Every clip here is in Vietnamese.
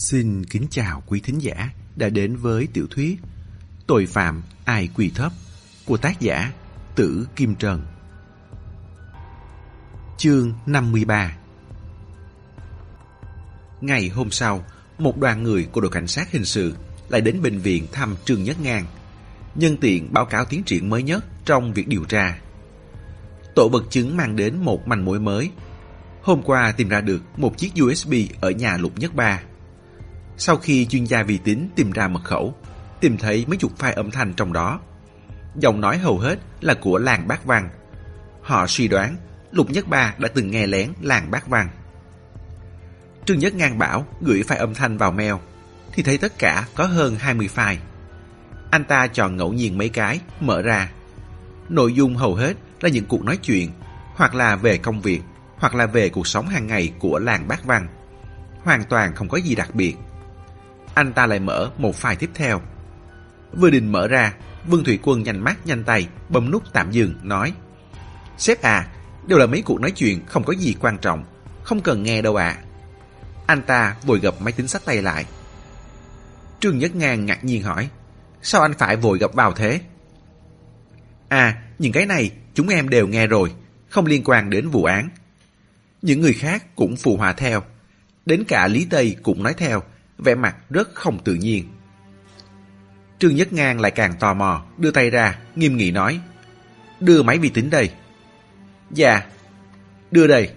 Xin kính chào quý thính giả đã đến với tiểu thuyết Tội phạm ai quỳ thấp của tác giả Tử Kim Trần. Chương 53 Ngày hôm sau, một đoàn người của đội cảnh sát hình sự lại đến bệnh viện thăm Trương Nhất Ngang, nhân tiện báo cáo tiến triển mới nhất trong việc điều tra. Tổ vật chứng mang đến một manh mối mới. Hôm qua tìm ra được một chiếc USB ở nhà Lục Nhất Ba. Sau khi chuyên gia vi tính tìm ra mật khẩu, tìm thấy mấy chục file âm thanh trong đó. Giọng nói hầu hết là của làng Bác Văn. Họ suy đoán Lục Nhất Ba đã từng nghe lén làng Bác Văn. Trương Nhất Ngang bảo gửi file âm thanh vào mail, thì thấy tất cả có hơn 20 file. Anh ta chọn ngẫu nhiên mấy cái, mở ra. Nội dung hầu hết là những cuộc nói chuyện, hoặc là về công việc, hoặc là về cuộc sống hàng ngày của làng Bác Văn. Hoàn toàn không có gì đặc biệt. Anh ta lại mở một file tiếp theo. Vừa định mở ra, Vương Thủy Quân nhanh mắt nhanh tay, bấm nút tạm dừng, nói Sếp à, đều là mấy cuộc nói chuyện không có gì quan trọng, không cần nghe đâu ạ. Anh ta vội gập máy tính sách tay lại. Trương Nhất Ngang ngạc nhiên hỏi Sao anh phải vội gập vào thế? À, những cái này chúng em đều nghe rồi, không liên quan đến vụ án. Những người khác cũng phù hòa theo. Đến cả Lý Tây cũng nói theo, vẻ mặt rất không tự nhiên. Trương Nhất Ngang lại càng tò mò, đưa tay ra, nghiêm nghị nói. Đưa máy vi tính đây. Dạ, đưa đây.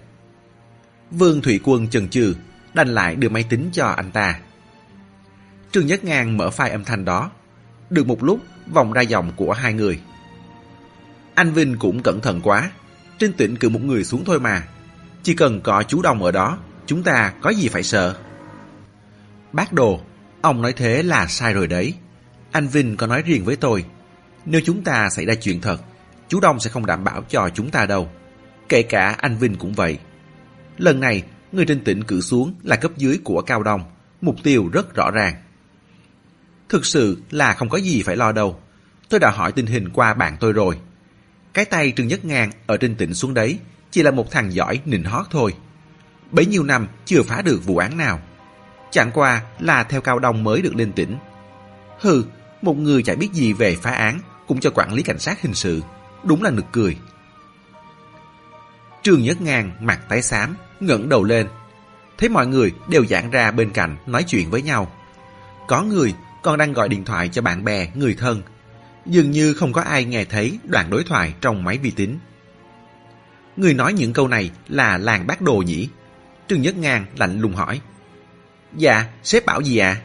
Vương Thủy Quân chần chừ, đành lại đưa máy tính cho anh ta. Trương Nhất Ngang mở file âm thanh đó. Được một lúc, vòng ra dòng của hai người. Anh Vinh cũng cẩn thận quá. Trên tỉnh cử một người xuống thôi mà. Chỉ cần có chú đồng ở đó, chúng ta có gì phải sợ. Bác Đồ, ông nói thế là sai rồi đấy. Anh Vinh có nói riêng với tôi. Nếu chúng ta xảy ra chuyện thật, chú Đông sẽ không đảm bảo cho chúng ta đâu. Kể cả anh Vinh cũng vậy. Lần này, người trên tỉnh cử xuống là cấp dưới của Cao Đông. Mục tiêu rất rõ ràng. Thực sự là không có gì phải lo đâu. Tôi đã hỏi tình hình qua bạn tôi rồi. Cái tay Trương Nhất Ngang ở trên tỉnh xuống đấy chỉ là một thằng giỏi nịnh hót thôi. Bấy nhiêu năm chưa phá được vụ án nào. Chẳng qua là theo Cao Đông mới được lên tỉnh. Hừ, một người chả biết gì về phá án cũng cho quản lý cảnh sát hình sự. Đúng là nực cười. Trương Nhất Ngang mặt tái xám, ngẩng đầu lên. Thấy mọi người đều giãn ra bên cạnh nói chuyện với nhau. Có người còn đang gọi điện thoại cho bạn bè, người thân. Dường như không có ai nghe thấy đoạn đối thoại trong máy vi tính. Người nói những câu này là làng bác đồ nhỉ? Trương Nhất Ngang lạnh lùng hỏi. Dạ, sếp bảo gì ạ? À?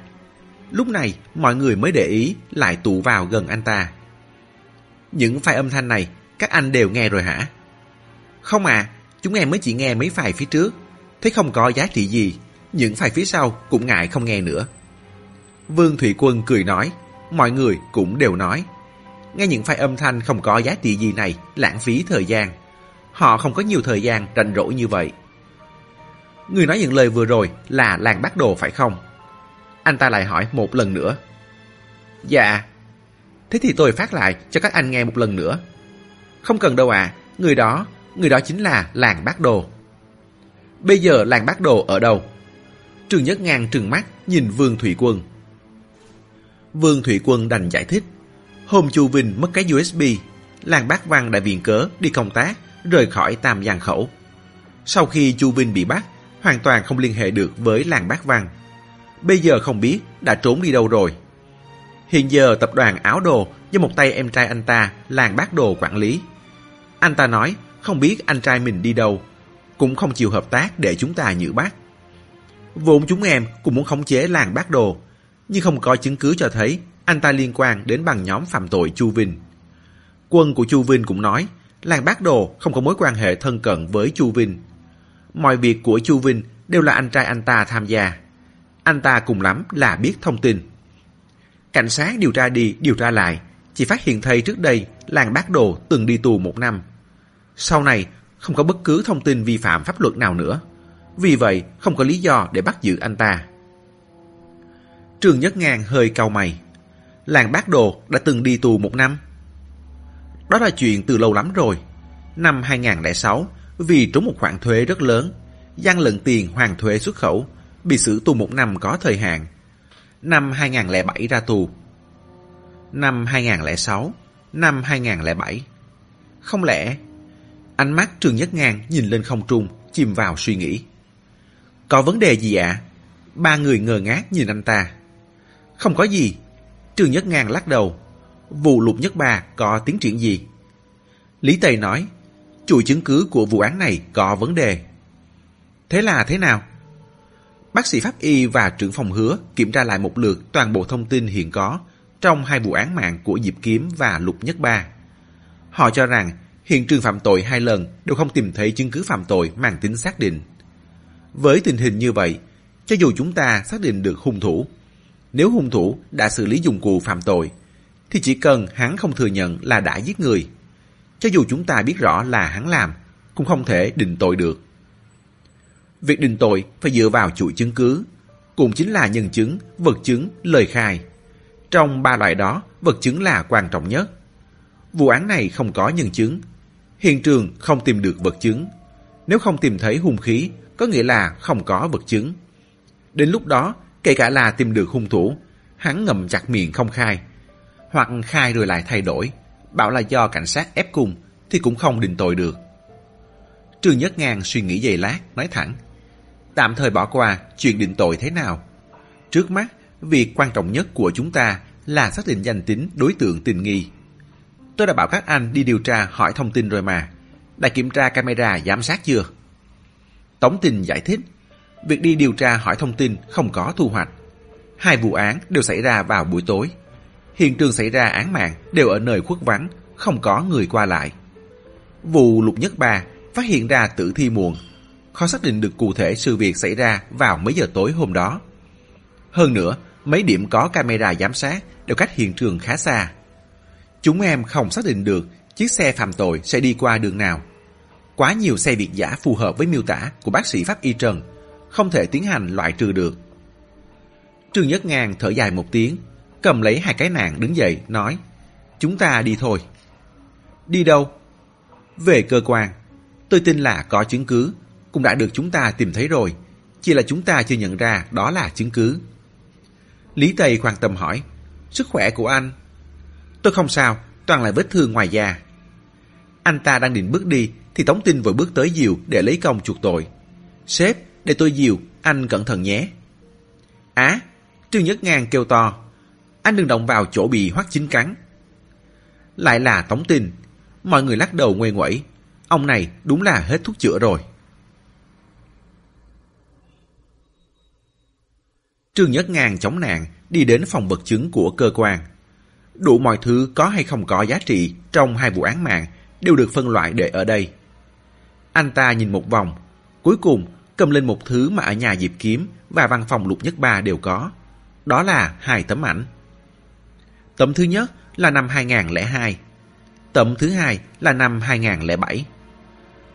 Lúc này, mọi người mới để ý lại tụ vào gần anh ta. Những file âm thanh này, các anh đều nghe rồi hả? Không à, chúng em mới chỉ nghe mấy file phía trước. Thấy không có giá trị gì, những file phía sau cũng ngại không nghe nữa. Vương Thủy Quân cười nói, mọi người cũng đều nói. Nghe những file âm thanh không có giá trị gì này, lãng phí thời gian. Họ không có nhiều thời gian rảnh rỗi như vậy. Người nói những lời vừa rồi là làng bác đồ phải không? Anh ta lại hỏi một lần nữa. Dạ. Thế thì tôi phát lại cho các anh nghe một lần nữa. Không cần đâu à, người đó, người đó chính là làng bác đồ. Bây giờ làng bác đồ ở đâu? trường Nhất Ngang trừng mắt nhìn Vương Thủy Quân. Vương Thủy Quân đành giải thích. Hôm Chu Vinh mất cái USB, làng bác Văn đã viện cớ đi công tác, rời khỏi Tam Giang Khẩu. Sau khi Chu Vinh bị bắt, hoàn toàn không liên hệ được với làng bác Văn. Bây giờ không biết đã trốn đi đâu rồi. Hiện giờ tập đoàn áo đồ do một tay em trai anh ta, làng bác đồ quản lý. Anh ta nói không biết anh trai mình đi đâu, cũng không chịu hợp tác để chúng ta nhử bắt. Vốn chúng em cũng muốn khống chế làng bác đồ, nhưng không có chứng cứ cho thấy anh ta liên quan đến bằng nhóm phạm tội Chu Vinh. Quân của Chu Vinh cũng nói, làng bác đồ không có mối quan hệ thân cận với Chu Vinh. Mọi việc của Chu Vinh đều là anh trai anh ta tham gia. Anh ta cùng lắm là biết thông tin. Cảnh sát điều tra đi, điều tra lại, chỉ phát hiện thấy trước đây làng bác đồ từng đi tù một năm. Sau này, không có bất cứ thông tin vi phạm pháp luật nào nữa. Vì vậy, không có lý do để bắt giữ anh ta. Trường Nhất Ngang hơi cau mày. Làng bác đồ đã từng đi tù một năm. Đó là chuyện từ lâu lắm rồi. Năm 2006, vì trốn một khoản thuế rất lớn, gian lận tiền hoàn thuế xuất khẩu, bị xử tù một năm có thời hạn. Năm 2007 ra tù. Năm 2006, năm 2007. Không lẽ... Ánh mắt Trương Nhất Ngang nhìn lên không trung, chìm vào suy nghĩ. Có vấn đề gì ạ? Ba người ngờ ngác nhìn anh ta. Không có gì. Trương Nhất Ngang lắc đầu. Vụ lục nhất ba có tiến triển gì? Lý Tây nói, chuỗi chứng cứ của vụ án này có vấn đề. Thế là thế nào? Bác sĩ pháp y và trưởng phòng hứa kiểm tra lại một lượt toàn bộ thông tin hiện có trong hai vụ án mạng của Diệp Kiếm và Lục Nhất Ba. Họ cho rằng hiện trường phạm tội hai lần đều không tìm thấy chứng cứ phạm tội mang tính xác định. Với tình hình như vậy, cho dù chúng ta xác định được hung thủ, nếu hung thủ đã xử lý dụng cụ phạm tội, thì chỉ cần hắn không thừa nhận là đã giết người. Cho dù chúng ta biết rõ là hắn làm, cũng không thể định tội được. Việc định tội phải dựa vào chuỗi chứng cứ, cũng chính là nhân chứng, vật chứng, lời khai. Trong ba loại đó, vật chứng là quan trọng nhất. Vụ án này không có nhân chứng. Hiện trường không tìm được vật chứng. Nếu không tìm thấy hung khí, có nghĩa là không có vật chứng. Đến lúc đó, kể cả là tìm được hung thủ, hắn ngậm chặt miệng không khai. Hoặc khai rồi lại thay đổi, bảo là do cảnh sát ép cung, thì cũng không định tội được. Trương Nhất Ngang suy nghĩ giây lát, nói thẳng. Tạm thời bỏ qua chuyện định tội thế nào. Trước mắt, việc quan trọng nhất của chúng ta là xác định danh tính đối tượng tình nghi. Tôi đã bảo các anh đi điều tra hỏi thông tin rồi mà. Đã kiểm tra camera giám sát chưa? Tống tình giải thích, việc đi điều tra hỏi thông tin không có thu hoạch. Hai vụ án đều xảy ra vào buổi tối. Hiện trường xảy ra án mạng đều ở nơi khuất vắng, không có người qua lại. Vụ lục nhất ba phát hiện ra tử thi muộn, khó xác định được cụ thể sự việc xảy ra vào mấy giờ tối hôm đó. Hơn nữa, mấy điểm có camera giám sát đều cách hiện trường khá xa. Chúng em không xác định được chiếc xe phạm tội sẽ đi qua đường nào. Quá nhiều xe việt giả phù hợp với miêu tả của bác sĩ Pháp Y Trần, không thể tiến hành loại trừ được. Trương Nhất ngàn thở dài một tiếng, cầm lấy hai cái nàng đứng dậy, nói Chúng ta đi thôi. Đi đâu? Về cơ quan. Tôi tin là có chứng cứ, cũng đã được chúng ta tìm thấy rồi. Chỉ là chúng ta chưa nhận ra đó là chứng cứ. Lý Tây quan tâm hỏi, sức khỏe của anh? Tôi không sao, toàn là vết thương ngoài da. Anh ta đang định bước đi, thì Tống Tinh vội bước tới Diều để lấy công chuộc tội. Sếp, để tôi Diều, anh cẩn thận nhé. Á, Trương Nhất Ngang kêu to, anh đừng động vào chỗ bị hoắc chính cắn. Lại là Tống tin. mọi người lắc đầu nguê nguẩy, ông này đúng là hết thuốc chữa rồi. Trương Nhất Ngàn chống nạn đi đến phòng vật chứng của cơ quan. Đủ mọi thứ có hay không có giá trị trong hai vụ án mạng đều được phân loại để ở đây. Anh ta nhìn một vòng, cuối cùng cầm lên một thứ mà ở nhà Diệp Kiếm và văn phòng Lục Nhất Ba đều có. Đó là hai tấm ảnh. Tấm thứ nhất là năm 2002. Tấm thứ hai là năm 2007.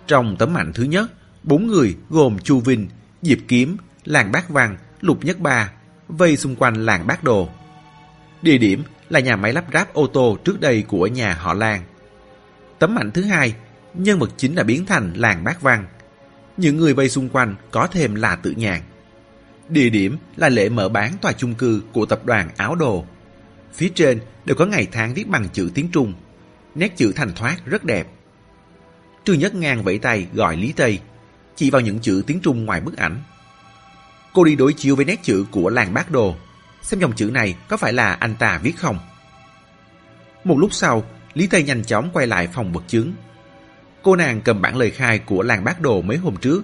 Trong tấm ảnh thứ nhất, bốn người gồm Chu Vinh, Diệp Kiếm, Làng Bác Văn, Lục Nhất Ba vây xung quanh làng Bác Đồ. Địa điểm là nhà máy lắp ráp ô tô trước đây của nhà họ Lan. Tấm ảnh thứ hai, nhân vật chính đã biến thành làng Bác Văn. Những người vây xung quanh có thêm là tự nhàn. Địa điểm là lễ mở bán tòa chung cư của tập đoàn Áo Đồ. Phía trên đều có ngày tháng viết bằng chữ tiếng Trung. Nét chữ thành thoát rất đẹp. Trương Nhất Ngang vẫy tay gọi Lý Tây, chỉ vào những chữ tiếng Trung ngoài bức ảnh. Cô đi đối chiếu với nét chữ của làng bác đồ, xem dòng chữ này có phải là anh ta viết không. Một lúc sau, Lý Tây nhanh chóng quay lại phòng vật chứng. Cô nàng cầm bản lời khai của làng bác đồ mấy hôm trước.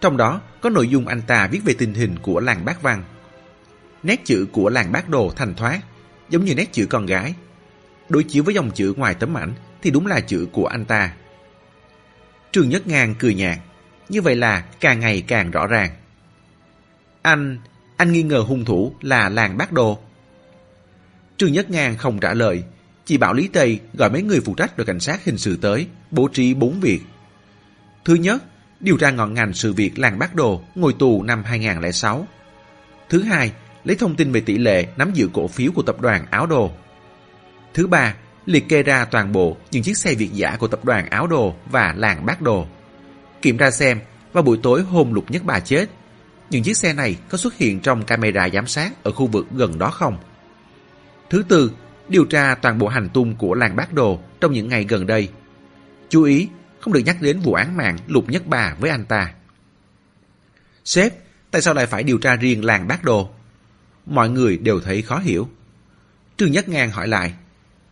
Trong đó có nội dung anh ta viết về tình hình của làng bác văn. Nét chữ của làng bác đồ thành thoát, giống như nét chữ con gái. Đối chiếu với dòng chữ ngoài tấm ảnh thì đúng là chữ của anh ta. trường Nhất Ngang cười nhạt, như vậy là càng ngày càng rõ ràng. Anh, anh nghi ngờ hung thủ là làng bác đồ. Trương Nhất Ngang không trả lời, chỉ bảo Lý Tây gọi mấy người phụ trách đội cảnh sát hình sự tới, bố trí bốn việc. Thứ nhất, điều tra ngọn ngành sự việc làng bác đồ ngồi tù năm 2006. Thứ hai, lấy thông tin về tỷ lệ nắm giữ cổ phiếu của tập đoàn Áo Đồ. Thứ ba, liệt kê ra toàn bộ những chiếc xe Việt giả của tập đoàn Áo Đồ và làng Bác Đồ. Kiểm tra xem vào buổi tối hôm Lục Nhất Bà chết, những chiếc xe này có xuất hiện trong camera giám sát ở khu vực gần đó không? Thứ tư, điều tra toàn bộ hành tung của làng bác đồ trong những ngày gần đây. Chú ý, không được nhắc đến vụ án mạng Lục Nhất Bà với anh ta. Sếp, tại sao lại phải điều tra riêng làng bác đồ? Mọi người đều thấy khó hiểu. Trương Nhất Ngang hỏi lại,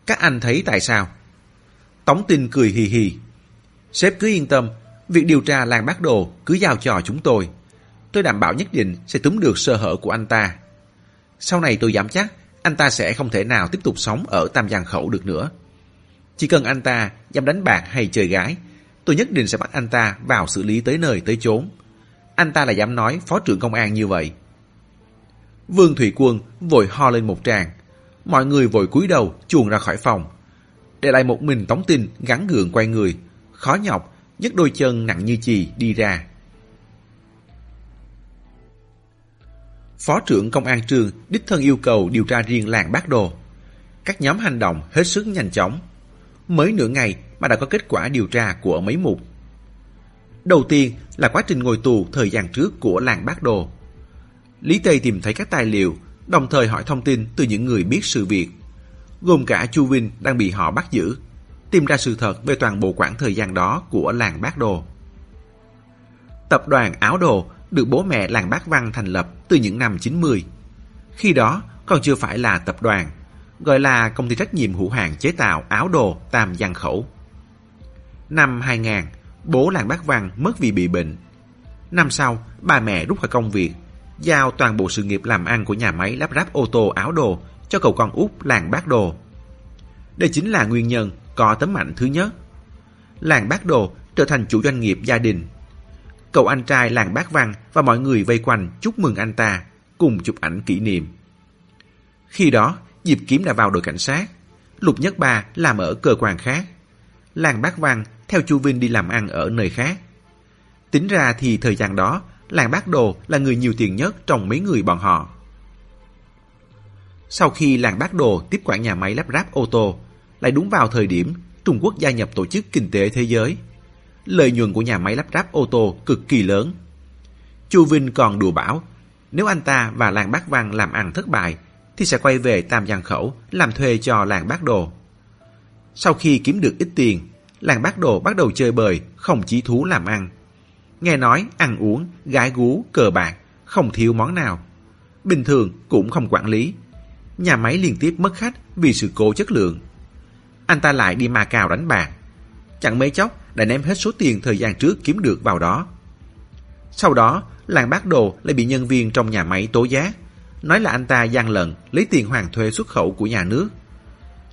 các anh thấy tại sao? Tống Tinh cười hì hì. Sếp cứ yên tâm, việc điều tra làng bác đồ cứ giao cho chúng tôi. Tôi đảm bảo nhất định sẽ túm được sơ hở của anh ta. Sau này tôi dám chắc anh ta sẽ không thể nào tiếp tục sống ở Tam Giang Khẩu được nữa. Chỉ cần anh ta dám đánh bạc hay chơi gái, tôi nhất định sẽ bắt anh ta vào xử lý tới nơi tới chốn. Anh ta là dám nói phó trưởng công an như vậy. Vương Thủy Quân vội ho lên một tràng. Mọi người vội cúi đầu chuồn ra khỏi phòng. Để lại một mình Tống Tinh gắn gượng quay người, khó nhọc, nhấc đôi chân nặng như chì đi ra. Phó trưởng công an trường đích thân yêu cầu điều tra riêng làng bác Đồ. Các nhóm hành động hết sức nhanh chóng. Mới nửa ngày mà đã có kết quả điều tra của mấy mục. Đầu tiên là quá trình ngồi tù thời gian trước của làng bác Đồ. Lý Tây tìm thấy các tài liệu, đồng thời hỏi thông tin từ những người biết sự việc, gồm cả Chu Vinh đang bị họ bắt giữ, tìm ra sự thật về toàn bộ quãng thời gian đó của làng bác Đồ. Tập đoàn Áo Đồ được bố mẹ làng Bác Văn thành lập từ những năm 90. Khi đó còn chưa phải là tập đoàn, gọi là công ty trách nhiệm hữu hạn chế tạo áo đồ Tam Giang Khẩu. Năm 2000, bố làng Bác Văn mất vì bị bệnh. Năm sau, bà mẹ rút khỏi công việc, giao toàn bộ sự nghiệp làm ăn của nhà máy lắp ráp ô tô áo đồ cho cậu con út làng Bác Đồ. Đây chính là nguyên nhân có tấm mạnh thứ nhất. Làng Bác Đồ trở thành chủ doanh nghiệp gia đình Cậu anh trai làng bác văn và mọi người vây quanh chúc mừng anh ta, cùng chụp ảnh kỷ niệm. Khi đó, Diệp Kiếm đã vào đội cảnh sát. Lục Nhất Ba làm ở cơ quan khác. Làng Bác Văn theo Chu Vinh đi làm ăn ở nơi khác. Tính ra thì thời gian đó, làng Bác Đồ là người nhiều tiền nhất trong mấy người bọn họ. Sau khi làng Bác Đồ tiếp quản nhà máy lắp ráp ô tô, lại đúng vào thời điểm Trung Quốc gia nhập Tổ chức Kinh tế Thế giới – lợi nhuận của nhà máy lắp ráp ô tô cực kỳ lớn. Chu Vinh còn đùa bảo, nếu anh ta và làng Bác Văn làm ăn thất bại, thì sẽ quay về Tam Giang Khẩu làm thuê cho làng Bác Đồ. Sau khi kiếm được ít tiền, làng Bác Đồ bắt đầu chơi bời, không chí thú làm ăn. Nghe nói ăn uống, gái gú, cờ bạc, không thiếu món nào. Bình thường cũng không quản lý. Nhà máy liên tiếp mất khách vì sự cố chất lượng. Anh ta lại đi ma đánh bạc. Chẳng mấy chốc đã ném hết số tiền thời gian trước kiếm được vào đó. Sau đó, làng bác đồ lại bị nhân viên trong nhà máy tố giác, nói là anh ta gian lận lấy tiền hoàn thuê xuất khẩu của nhà nước.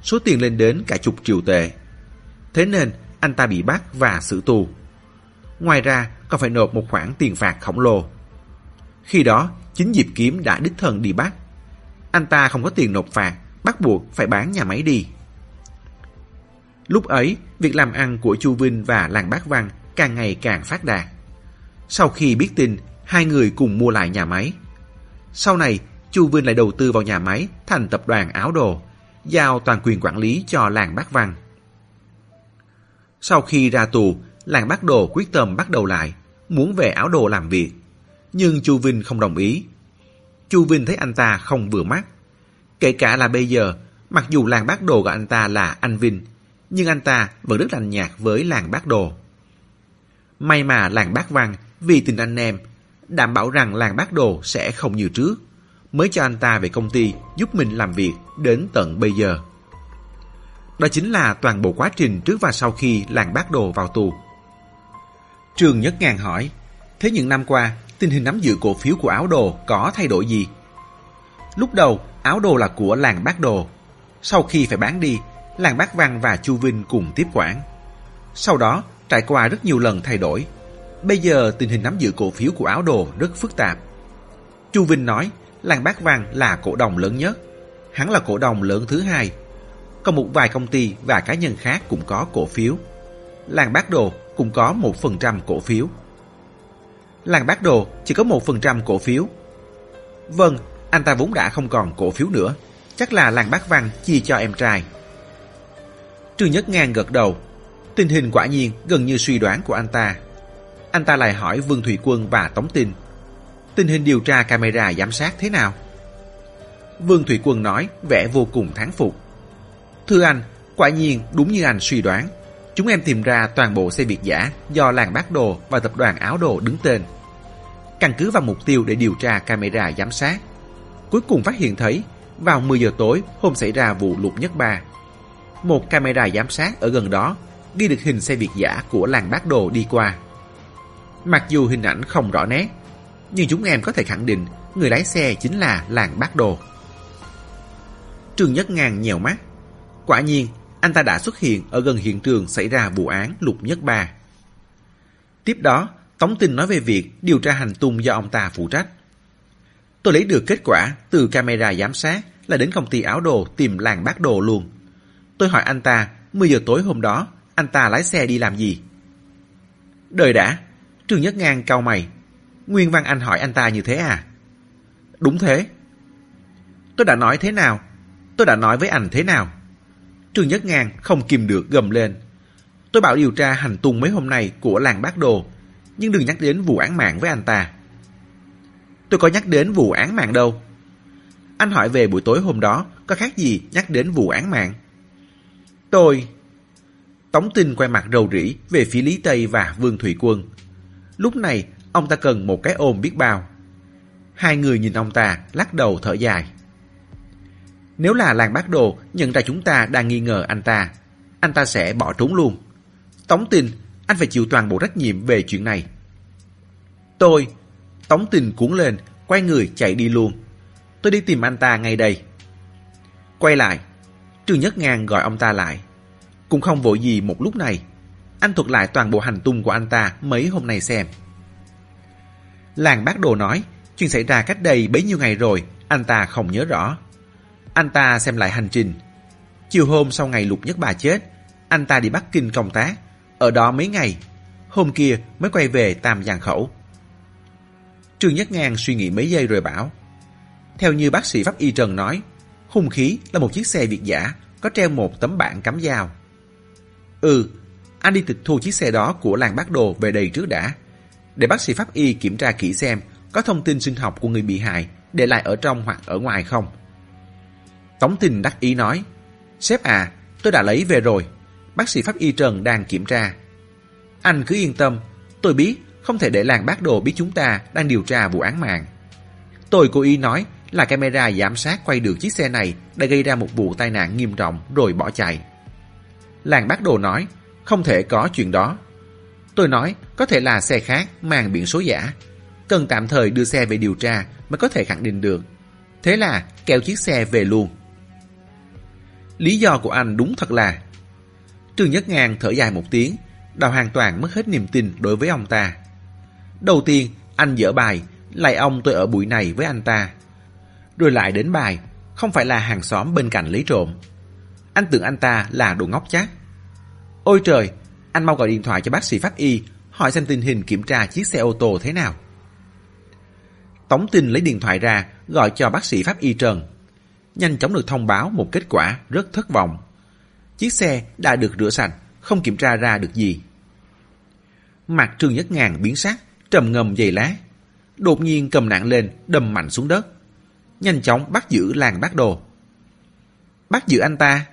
Số tiền lên đến cả chục triệu tệ. Thế nên, anh ta bị bắt và xử tù. Ngoài ra, còn phải nộp một khoản tiền phạt khổng lồ. Khi đó, chính Diệp Kiếm đã đích thân đi bắt. Anh ta không có tiền nộp phạt, bắt buộc phải bán nhà máy đi. Lúc ấy, việc làm ăn của Chu Vinh và làng Bác Văn càng ngày càng phát đạt. Sau khi biết tin, hai người cùng mua lại nhà máy. Sau này, Chu Vinh lại đầu tư vào nhà máy thành tập đoàn áo đồ, giao toàn quyền quản lý cho làng Bác Văn. Sau khi ra tù, làng Bác Đồ quyết tâm bắt đầu lại, muốn về áo đồ làm việc. Nhưng Chu Vinh không đồng ý. Chu Vinh thấy anh ta không vừa mắt. Kể cả là bây giờ, mặc dù làng Bác Đồ gọi anh ta là anh Vinh, nhưng anh ta vẫn rất lành nhạt với làng bác đồ. May mà làng bác văn vì tình anh em đảm bảo rằng làng bác đồ sẽ không như trước mới cho anh ta về công ty giúp mình làm việc đến tận bây giờ. Đó chính là toàn bộ quá trình trước và sau khi làng bác đồ vào tù. Trường Nhất Ngàn hỏi, thế những năm qua, tình hình nắm giữ cổ phiếu của áo đồ có thay đổi gì? Lúc đầu, áo đồ là của làng bác đồ. Sau khi phải bán đi, làng Bác Văn và Chu Vinh cùng tiếp quản. Sau đó, trải qua rất nhiều lần thay đổi. Bây giờ tình hình nắm giữ cổ phiếu của áo đồ rất phức tạp. Chu Vinh nói, làng Bác Văn là cổ đông lớn nhất. Hắn là cổ đông lớn thứ hai. Còn một vài công ty và cá nhân khác cũng có cổ phiếu. Làng Bác Đồ cũng có 1% cổ phiếu. Làng Bác Đồ chỉ có 1% cổ phiếu. Vâng, anh ta vốn đã không còn cổ phiếu nữa. Chắc là làng Bác Văn chia cho em trai. Trương Nhất Ngang gật đầu. Tình hình quả nhiên gần như suy đoán của anh ta. Anh ta lại hỏi Vương Thủy Quân và Tống Tinh. tình hình điều tra camera giám sát thế nào? Vương Thủy Quân nói vẻ vô cùng thán phục. Thưa anh, quả nhiên đúng như anh suy đoán. Chúng em tìm ra toàn bộ xe Việt giả do làng bác đồ và tập đoàn áo đồ đứng tên. Căn cứ vào mục tiêu để điều tra camera giám sát. Cuối cùng phát hiện thấy vào 10 giờ tối hôm xảy ra vụ lục nhất ba. Một camera giám sát ở gần đó ghi được hình xe Việt giả của làng bác đồ đi qua. Mặc dù hình ảnh không rõ nét, nhưng chúng em có thể khẳng định người lái xe chính là làng bác đồ. trường Nhất ngàn nhèo mắt. Quả nhiên, anh ta đã xuất hiện ở gần hiện trường xảy ra vụ án Lục Nhất Ba. Tiếp đó, Tống Tinh nói về việc điều tra hành tung do ông ta phụ trách. Tôi lấy được kết quả từ camera giám sát là đến công ty áo đồ tìm làng bác đồ luôn. Tôi hỏi anh ta 10 giờ tối hôm đó anh ta lái xe đi làm gì? Đời đã, Trương Nhất Ngang cau mày. Nguyên Văn Anh hỏi anh ta như thế à? Đúng thế. Tôi đã nói thế nào? Tôi đã nói với anh thế nào? Trương Nhất Ngang không kìm được gầm lên. Tôi bảo điều tra hành tung mấy hôm nay của làng bác đồ, nhưng đừng nhắc đến vụ án mạng với anh ta. Tôi có nhắc đến vụ án mạng đâu. Anh hỏi về buổi tối hôm đó có khác gì nhắc đến vụ án mạng? Tôi... Tống Tinh quay mặt rầu rĩ về phía Lý Tây và Vương Thủy Quân. Lúc này, ông ta cần một cái ôm biết bao. Hai người nhìn ông ta, lắc đầu thở dài. Nếu là làng bác đồ nhận ra chúng ta đang nghi ngờ anh ta, anh ta sẽ bỏ trốn luôn. Tống Tinh, anh phải chịu toàn bộ trách nhiệm về chuyện này. Tôi, Tống tình cuốn lên, quay người chạy đi luôn. Tôi đi tìm anh ta ngay đây. Quay lại, Trương Nhất Ngang gọi ông ta lại. Cũng không vội gì một lúc này. Anh thuật lại toàn bộ hành tung của anh ta mấy hôm nay xem. Làng bác đồ nói, chuyện xảy ra cách đây bấy nhiêu ngày rồi, anh ta không nhớ rõ. Anh ta xem lại hành trình. Chiều hôm sau ngày lục nhất bà chết, anh ta đi Bắc Kinh công tác, ở đó mấy ngày. Hôm kia mới quay về Tam Giang Khẩu. Trương Nhất Ngang suy nghĩ mấy giây rồi bảo. Theo như bác sĩ Pháp Y Trần nói, hung khí là một chiếc xe Việt giả có treo một tấm bảng cắm dao. Ừ, anh đi tịch thu chiếc xe đó của làng bác đồ về đây trước đã. Để bác sĩ Pháp Y kiểm tra kỹ xem có thông tin sinh học của người bị hại để lại ở trong hoặc ở ngoài không. Tống Tình đắc ý nói, Sếp à, tôi đã lấy về rồi. Bác sĩ Pháp Y Trần đang kiểm tra. Anh cứ yên tâm, tôi biết không thể để làng bác đồ biết chúng ta đang điều tra vụ án mạng. Tôi cố ý nói là camera giám sát quay được chiếc xe này đã gây ra một vụ tai nạn nghiêm trọng rồi bỏ chạy. Làng bác đồ nói, không thể có chuyện đó. Tôi nói, có thể là xe khác mang biển số giả. Cần tạm thời đưa xe về điều tra mới có thể khẳng định được. Thế là kéo chiếc xe về luôn. Lý do của anh đúng thật là... Trương Nhất Ngang thở dài một tiếng, đào hoàn toàn mất hết niềm tin đối với ông ta. Đầu tiên, anh dở bài, lại ông tôi ở buổi này với anh ta. Rồi lại đến bài, không phải là hàng xóm bên cạnh lấy trộm. Anh tưởng anh ta là đồ ngốc chắc. Ôi trời, anh mau gọi điện thoại cho bác sĩ pháp y, hỏi xem tình hình kiểm tra chiếc xe ô tô thế nào. Tống Tinh lấy điện thoại ra, gọi cho bác sĩ pháp y Trần. Nhanh chóng được thông báo một kết quả rất thất vọng. Chiếc xe đã được rửa sạch, không kiểm tra ra được gì. Mặt Trương Nhất Ngàn biến sắc, trầm ngầm dày lá. Đột nhiên cầm nạn lên, đâm mạnh xuống đất. Nhanh chóng bắt giữ làng bác đồ. Bắt giữ anh ta.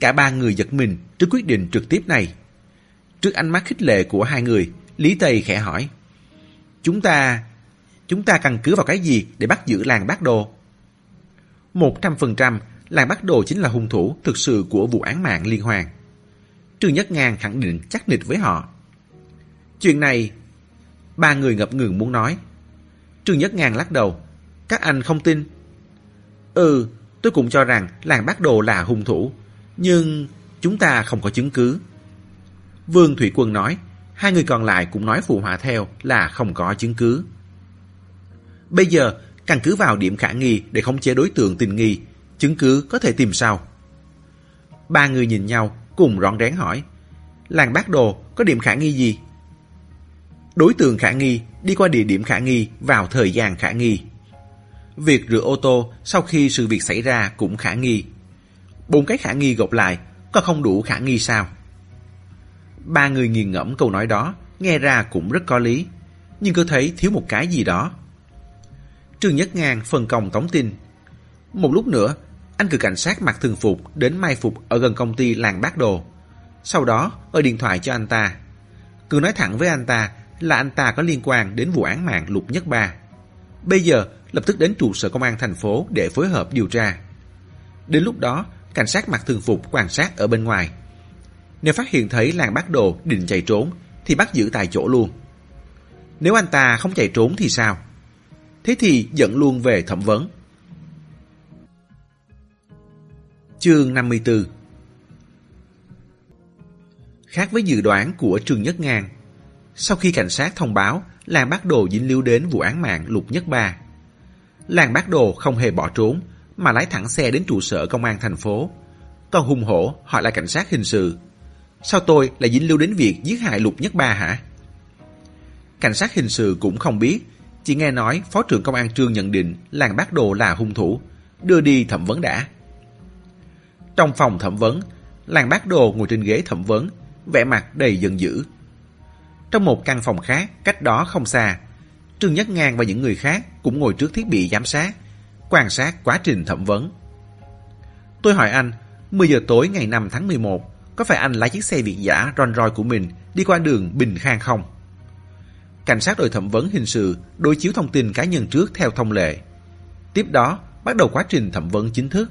Cả ba người giật mình trước quyết định trực tiếp này. Trước ánh mắt khích lệ của hai người, Lý Tây khẽ hỏi. Chúng ta... Chúng ta căn cứ vào cái gì để bắt giữ làng bác đồ? Một trăm phần trăm, đồ chính là hung thủ thực sự của vụ án mạng liên hoàn. Trương Nhất Ngang khẳng định chắc nịch với họ. Chuyện này, ba người ngập ngừng muốn nói. Trương Nhất Ngang lắc đầu. Các anh không tin. Ừ, tôi cũng cho rằng làng bác đồ là hung thủ. Nhưng chúng ta không có chứng cứ. Vương Thủy Quân nói, hai người còn lại cũng nói phụ họa theo là không có chứng cứ. Bây giờ, căn cứ vào điểm khả nghi để khống chế đối tượng tình nghi, chứng cứ có thể tìm sao? Ba người nhìn nhau, cùng rón rén hỏi, làng bác đồ có điểm khả nghi gì? Đối tượng khả nghi đi qua địa điểm khả nghi vào thời gian khả nghi. Việc rửa ô tô sau khi sự việc xảy ra cũng khả nghi. Bốn cái khả nghi gộp lại có không đủ khả nghi sao? Ba người nghiền ngẫm câu nói đó, nghe ra cũng rất có lý, nhưng cứ thấy thiếu một cái gì đó. Trương Nhất Ngang phân công tống tin. Một lúc nữa, anh cử cảnh sát mặc thường phục đến mai phục ở gần công ty làng bác Đồ. Sau đó, gọi điện thoại cho anh ta. Cứ nói thẳng với anh ta là anh ta có liên quan đến vụ án mạng Lục Nhất Ba. Bây giờ, lập tức đến trụ sở công an thành phố để phối hợp điều tra. Đến lúc đó, cảnh sát mặc thường phục quan sát ở bên ngoài. Nếu phát hiện thấy làng bác Đồ định chạy trốn, thì bắt giữ tại chỗ luôn. Nếu anh ta không chạy trốn thì sao? Thế thì dẫn luôn về thẩm vấn. Chương 54 Khác với dự đoán của Trương Nhất Ngang, sau khi cảnh sát thông báo làng bác Đồ dính líu đến vụ án mạng Lục Nhất Ba, làng bác Đồ không hề bỏ trốn mà lái thẳng xe đến trụ sở công an thành phố. Còn hung hổ hỏi là cảnh sát hình sự. Sao tôi lại dính lưu đến việc giết hại Lục Nhất Ba hả? Cảnh sát hình sự cũng không biết, chỉ nghe nói Phó trưởng Công an Trương nhận định làng bác Đồ là hung thủ, đưa đi thẩm vấn đã. Trong phòng thẩm vấn, làng bác Đồ ngồi trên ghế thẩm vấn, vẻ mặt đầy giận dữ. Trong một căn phòng khác, cách đó không xa, Trương Nhất Ngang và những người khác cũng ngồi trước thiết bị giám sát, quan sát quá trình thẩm vấn. Tôi hỏi anh, 10 giờ tối ngày 5 tháng 11, có phải anh lái chiếc xe Việt giả Rolls Royce của mình đi qua đường Bình Khang không? Cảnh sát đội thẩm vấn hình sự đối chiếu thông tin cá nhân trước theo thông lệ. Tiếp đó, bắt đầu quá trình thẩm vấn chính thức.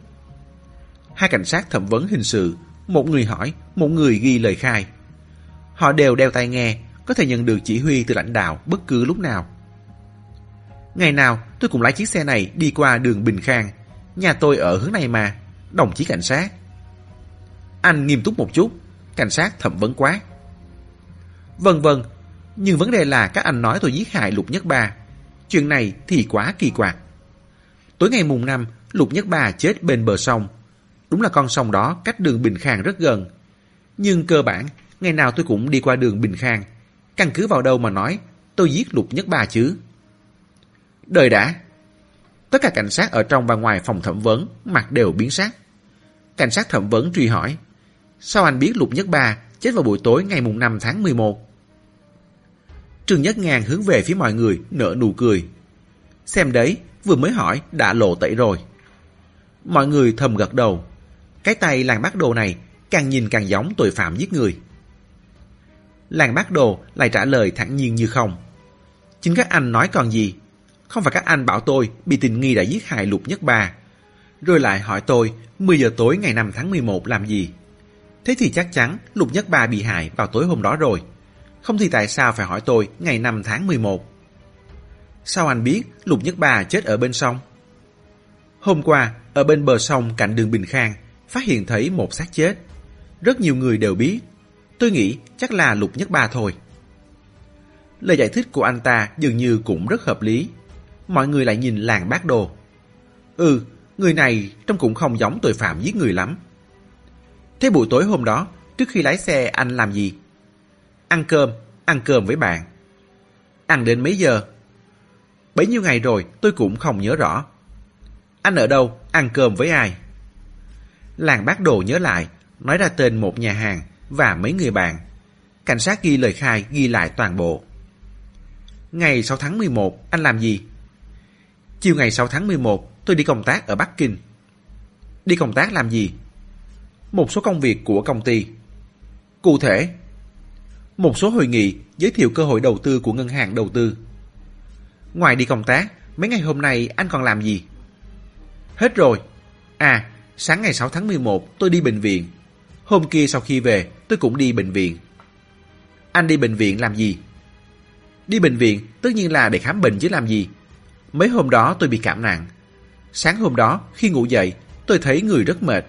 Hai cảnh sát thẩm vấn hình sự, một người hỏi, một người ghi lời khai. Họ đều đeo tai nghe, có thể nhận được chỉ huy từ lãnh đạo bất cứ lúc nào. Ngày nào tôi cũng lái chiếc xe này đi qua đường Bình Khang. Nhà tôi ở hướng này mà. Đồng chí cảnh sát. Anh nghiêm túc một chút. Cảnh sát thẩm vấn quá. Vâng vâng. Nhưng vấn đề là các anh nói tôi giết hại Lục Nhất Ba. Chuyện này thì quá kỳ quặc. Tối ngày mùng 5, Lục Nhất Ba chết bên bờ sông. Đúng là con sông đó cách đường Bình Khang rất gần. Nhưng cơ bản, ngày nào tôi cũng đi qua đường Bình Khang. Căn cứ vào đâu mà nói tôi giết Lục Nhất Ba chứ? Đời đã. Tất cả cảnh sát ở trong và ngoài phòng thẩm vấn mặt đều biến sắc. Cảnh sát thẩm vấn truy hỏi. Sao anh biết Lục Nhất Ba chết vào buổi tối ngày mùng 5 tháng 11? Trương Nhất Ngàn hướng về phía mọi người, nở nụ cười. Xem đấy, vừa mới hỏi, đã lộ tẩy rồi. Mọi người thầm gật đầu. Cái tay làng bác đồ này càng nhìn càng giống tội phạm giết người. Làng bác đồ lại trả lời thẳng nhiên như không. Chính các anh nói còn gì? Không phải các anh bảo tôi bị tình nghi đã giết hại Lục Nhất Ba. Rồi lại hỏi tôi 10 giờ tối ngày 5 tháng 11 làm gì. Thế thì chắc chắn Lục Nhất Ba bị hại vào tối hôm đó rồi. Không thì tại sao phải hỏi tôi ngày 5 tháng 11? Sao anh biết Lục Nhất Ba chết ở bên sông? Hôm qua, ở bên bờ sông cạnh đường Bình Khang, phát hiện thấy một xác chết. Rất nhiều người đều biết. Tôi nghĩ chắc là Lục Nhất Ba thôi. Lời giải thích của anh ta dường như cũng rất hợp lý mọi người lại nhìn làng bác đồ. Ừ, người này trông cũng không giống tội phạm giết người lắm. Thế buổi tối hôm đó, trước khi lái xe anh làm gì? Ăn cơm, ăn cơm với bạn. Ăn đến mấy giờ? Bấy nhiêu ngày rồi tôi cũng không nhớ rõ. Anh ở đâu, ăn cơm với ai? Làng bác đồ nhớ lại, nói ra tên một nhà hàng và mấy người bạn. Cảnh sát ghi lời khai ghi lại toàn bộ. Ngày 6 tháng 11, anh làm gì? Chiều ngày 6 tháng 11, tôi đi công tác ở Bắc Kinh. Đi công tác làm gì? Một số công việc của công ty. Cụ thể, một số hội nghị giới thiệu cơ hội đầu tư của ngân hàng đầu tư. Ngoài đi công tác, mấy ngày hôm nay anh còn làm gì? Hết rồi. À, sáng ngày 6 tháng 11 tôi đi bệnh viện. Hôm kia sau khi về tôi cũng đi bệnh viện. Anh đi bệnh viện làm gì? Đi bệnh viện tất nhiên là để khám bệnh chứ làm gì. Mấy hôm đó tôi bị cảm nặng. Sáng hôm đó, khi ngủ dậy, tôi thấy người rất mệt.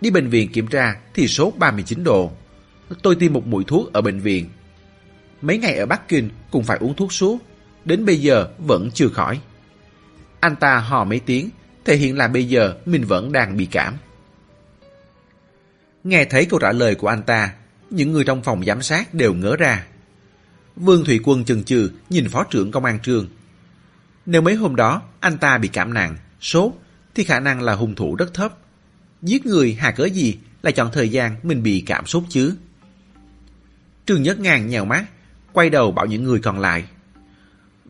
Đi bệnh viện kiểm tra thì sốt 39 độ. Tôi tiêm một mũi thuốc ở bệnh viện. Mấy ngày ở Bắc Kinh cũng phải uống thuốc suốt. Đến bây giờ vẫn chưa khỏi. Anh ta hò mấy tiếng, thể hiện là bây giờ mình vẫn đang bị cảm. Nghe thấy câu trả lời của anh ta, những người trong phòng giám sát đều ngỡ ra. Vương Thủy Quân chần chừ nhìn phó trưởng công an trường nếu mấy hôm đó anh ta bị cảm nặng, sốt, thì khả năng là hung thủ rất thấp. Giết người hà cớ gì lại chọn thời gian mình bị cảm sốt chứ? Trương Nhất Ngang nhèo mắt, quay đầu bảo những người còn lại.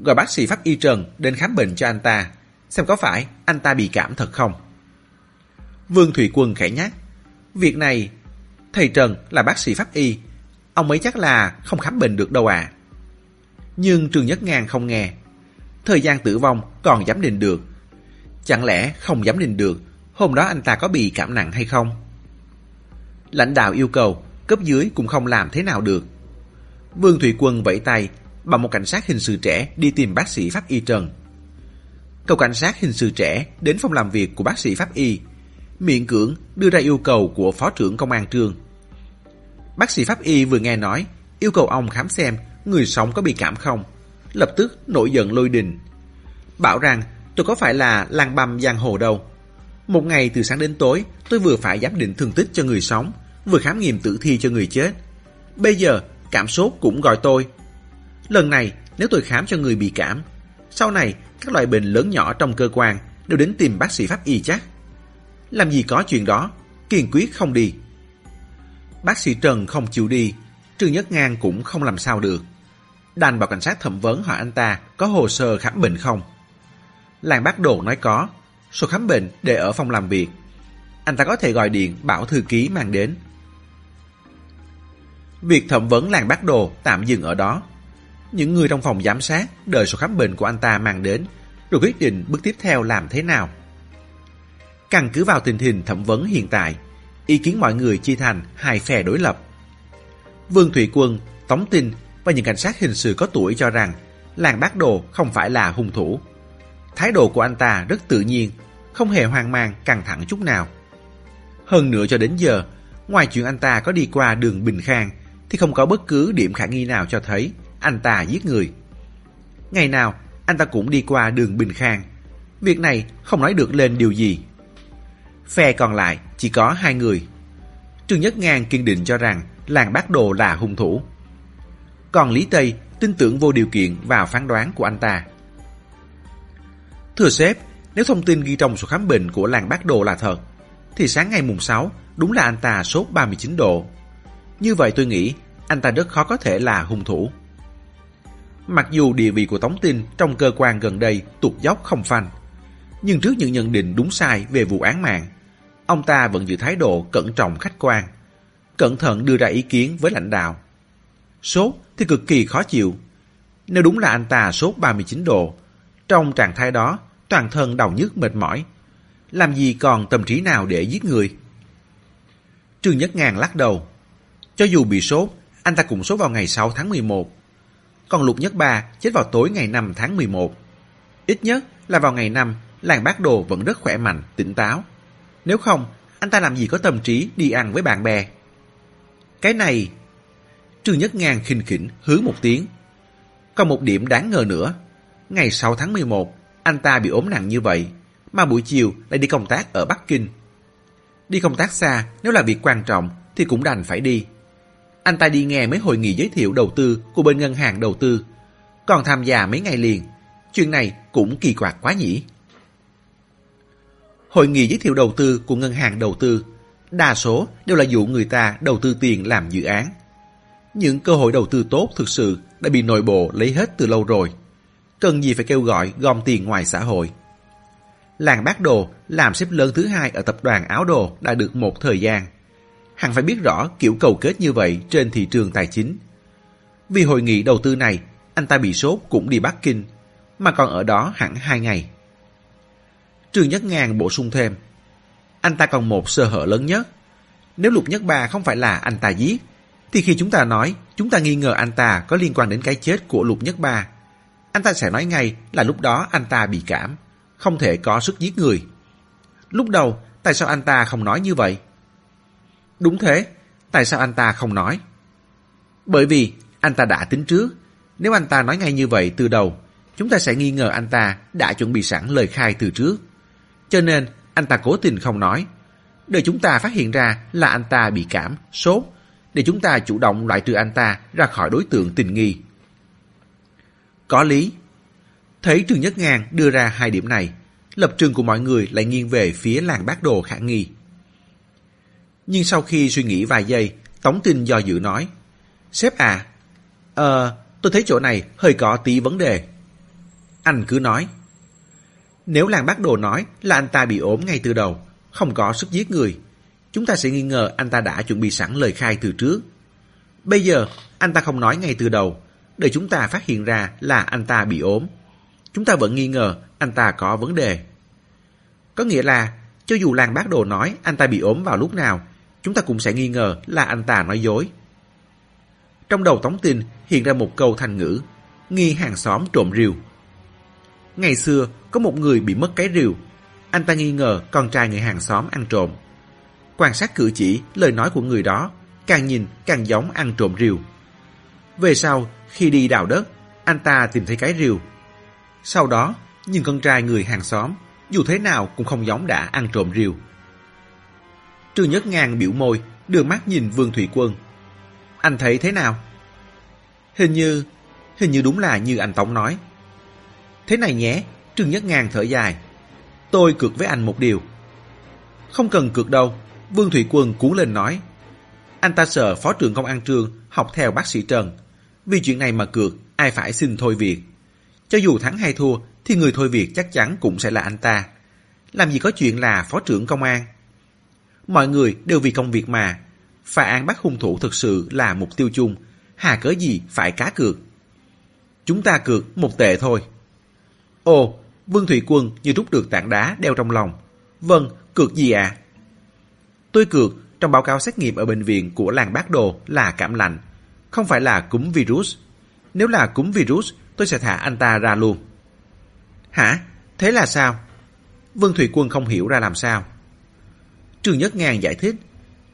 Gọi bác sĩ Pháp Y Trần đến khám bệnh cho anh ta, xem có phải anh ta bị cảm thật không. Vương Thủy Quân khẽ nhắc, việc này, thầy Trần là bác sĩ pháp y, ông ấy chắc là không khám bệnh được đâu à. Nhưng Trương Nhất Ngang không nghe, thời gian tử vong còn dám định được. Chẳng lẽ không dám định được hôm đó anh ta có bị cảm nặng hay không? Lãnh đạo yêu cầu, cấp dưới cũng không làm thế nào được. Vương Thủy Quân vẫy tay, bảo một cảnh sát hình sự trẻ đi tìm bác sĩ pháp y Trần. Cậu cảnh sát hình sự trẻ đến phòng làm việc của bác sĩ pháp y, miệng cưỡng đưa ra yêu cầu của phó trưởng công an trường. Bác sĩ pháp y vừa nghe nói, yêu cầu ông khám xem người sống có bị cảm không, lập tức nổi giận lôi đình. Bảo rằng tôi có phải là lang băm giang hồ đâu. Một ngày từ sáng đến tối, tôi vừa phải giám định thương tích cho người sống, vừa khám nghiệm tử thi cho người chết. Bây giờ, cảm sốt cũng gọi tôi. Lần này, nếu tôi khám cho người bị cảm, sau này các loại bệnh lớn nhỏ trong cơ quan đều đến tìm bác sĩ pháp y chắc. Làm gì có chuyện đó, kiên quyết không đi. Bác sĩ Trần không chịu đi, Trương Nhất Ngang cũng không làm sao được. Đành bảo cảnh sát thẩm vấn hỏi anh ta có hồ sơ khám bệnh không. Làng bác đồ nói có, số khám bệnh để ở phòng làm việc. Anh ta có thể gọi điện bảo thư ký mang đến. Việc thẩm vấn làng bác đồ tạm dừng ở đó. Những người trong phòng giám sát đợi số khám bệnh của anh ta mang đến, rồi quyết định bước tiếp theo làm thế nào. Căn cứ vào tình hình thẩm vấn hiện tại, ý kiến mọi người chia thành hai phe đối lập. Vương Thủy Quân, Tống Tinh và những cảnh sát hình sự có tuổi cho rằng làng bác đồ không phải là hung thủ. Thái độ của anh ta rất tự nhiên, không hề hoang mang, căng thẳng chút nào. Hơn nữa cho đến giờ, ngoài chuyện anh ta có đi qua đường Bình Khang, thì không có bất cứ điểm khả nghi nào cho thấy anh ta giết người. Ngày nào, anh ta cũng đi qua đường Bình Khang. Việc này không nói được lên điều gì. Phe còn lại chỉ có hai người. Trương Nhất Ngang kiên định cho rằng làng bác đồ là hung thủ. Còn Lý Tây tin tưởng vô điều kiện vào phán đoán của anh ta. Thưa sếp, nếu thông tin ghi trong sổ khám bệnh của làng bác đồ là thật, thì sáng ngày mùng 6 đúng là anh ta sốt 39 độ. Như vậy tôi nghĩ anh ta rất khó có thể là hung thủ. Mặc dù địa vị của Tống tin trong cơ quan gần đây tụt dốc không phanh, nhưng trước những nhận định đúng sai về vụ án mạng, ông ta vẫn giữ thái độ cẩn trọng khách quan, cẩn thận đưa ra ý kiến với lãnh đạo. Sốt thì cực kỳ khó chịu. Nếu đúng là anh ta sốt 39 độ, trong trạng thái đó toàn thân đau nhức mệt mỏi, làm gì còn tâm trí nào để giết người. Trương Nhất Ngàn lắc đầu. Cho dù bị sốt, anh ta cũng sốt vào ngày 6 tháng 11. Còn Lục Nhất Ba chết vào tối ngày 5 tháng 11. Ít nhất là vào ngày 5, làng bác đồ vẫn rất khỏe mạnh, tỉnh táo. Nếu không, anh ta làm gì có tâm trí đi ăn với bạn bè. Cái này... Trương Nhất Ngàn khinh khỉnh hứ một tiếng. Còn một điểm đáng ngờ nữa. Ngày 6 tháng 11, anh ta bị ốm nặng như vậy, mà buổi chiều lại đi công tác ở Bắc Kinh. Đi công tác xa, nếu là việc quan trọng thì cũng đành phải đi. Anh ta đi nghe mấy hội nghị giới thiệu đầu tư của bên ngân hàng đầu tư, còn tham gia mấy ngày liền. Chuyện này cũng kỳ quặc quá nhỉ. Hội nghị giới thiệu đầu tư của ngân hàng đầu tư, đa số đều là dụ người ta đầu tư tiền làm dự án. Những cơ hội đầu tư tốt thực sự đã bị nội bộ lấy hết từ lâu rồi. Cần gì phải kêu gọi gom tiền ngoài xã hội. Làng bác đồ làm xếp lớn thứ hai ở tập đoàn áo đồ đã được một thời gian. Hẳn phải biết rõ kiểu cầu kết như vậy trên thị trường tài chính. Vì hội nghị đầu tư này, anh ta bị sốt cũng đi Bắc Kinh, mà còn ở đó hẳn hai ngày. trường Nhất Ngàn bổ sung thêm. Anh ta còn một sơ hở lớn nhất. Nếu Lục Nhất Ba không phải là anh ta giết, thì khi chúng ta nói chúng ta nghi ngờ anh ta có liên quan đến cái chết của Lục Nhất Ba, anh ta sẽ nói ngay là lúc đó anh ta bị cảm, không thể có sức giết người. Lúc đầu, tại sao anh ta không nói như vậy? Đúng thế, tại sao anh ta không nói? Bởi vì anh ta đã tính trước, nếu anh ta nói ngay như vậy từ đầu, chúng ta sẽ nghi ngờ anh ta đã chuẩn bị sẵn lời khai từ trước. Cho nên, anh ta cố tình không nói. Để chúng ta phát hiện ra là anh ta bị cảm, sốt, để chúng ta chủ động loại trừ anh ta ra khỏi đối tượng tình nghi. Có lý. Thấy Trương Nhất Ngàn đưa ra hai điểm này, lập trường của mọi người lại nghiêng về phía làng bác đồ khả nghi. Nhưng sau khi suy nghĩ vài giây, Tống Tinh do dự nói, Sếp à, ờ, tôi thấy chỗ này hơi có tí vấn đề. Anh cứ nói. Nếu làng bác đồ nói là anh ta bị ốm ngay từ đầu, không có sức giết người, chúng ta sẽ nghi ngờ anh ta đã chuẩn bị sẵn lời khai từ trước. Bây giờ, anh ta không nói ngay từ đầu, để chúng ta phát hiện ra là anh ta bị ốm. Chúng ta vẫn nghi ngờ anh ta có vấn đề. Có nghĩa là, cho dù làng bác đồ nói anh ta bị ốm vào lúc nào, chúng ta cũng sẽ nghi ngờ là anh ta nói dối. Trong đầu tống tin hiện ra một câu thành ngữ, nghi hàng xóm trộm rìu. Ngày xưa, có một người bị mất cái rìu. Anh ta nghi ngờ con trai người hàng xóm ăn trộm. Quan sát cử chỉ, lời nói của người đó, càng nhìn càng giống ăn trộm rìu. Về sau, khi đi đào đất, anh ta tìm thấy cái rìu. Sau đó, nhìn con trai người hàng xóm, dù thế nào cũng không giống đã ăn trộm rìu. Trương Nhất Ngang biểu môi, đưa mắt nhìn Vương Thủy Quân. Anh thấy thế nào? Hình như, hình như đúng là như anh Tống nói. Thế này nhé, Trương Nhất Ngang thở dài. Tôi cược với anh một điều. Không cần cược đâu, Vương Thủy Quân cuốn lên nói. Anh ta sợ phó trưởng công an trương học theo bác sĩ Trần. Vì chuyện này mà cược, ai phải xin thôi việc. Cho dù thắng hay thua, thì người thôi việc chắc chắn cũng sẽ là anh ta. Làm gì có chuyện là phó trưởng công an. Mọi người đều vì công việc mà. Phá án bắt hung thủ thực sự là mục tiêu chung. Hà cớ gì phải cá cược. Chúng ta cược một tệ thôi. Ồ, Vương Thủy Quân như rút được tảng đá đeo trong lòng. Vâng, cược gì ạ? À? Tôi cược trong báo cáo xét nghiệm ở bệnh viện của làng Bác Đồ là cảm lạnh, không phải là cúm virus. Nếu là cúm virus, tôi sẽ thả anh ta ra luôn. Hả? Thế là sao? Vương Thủy Quân không hiểu ra làm sao. Trương Nhất Ngàn giải thích,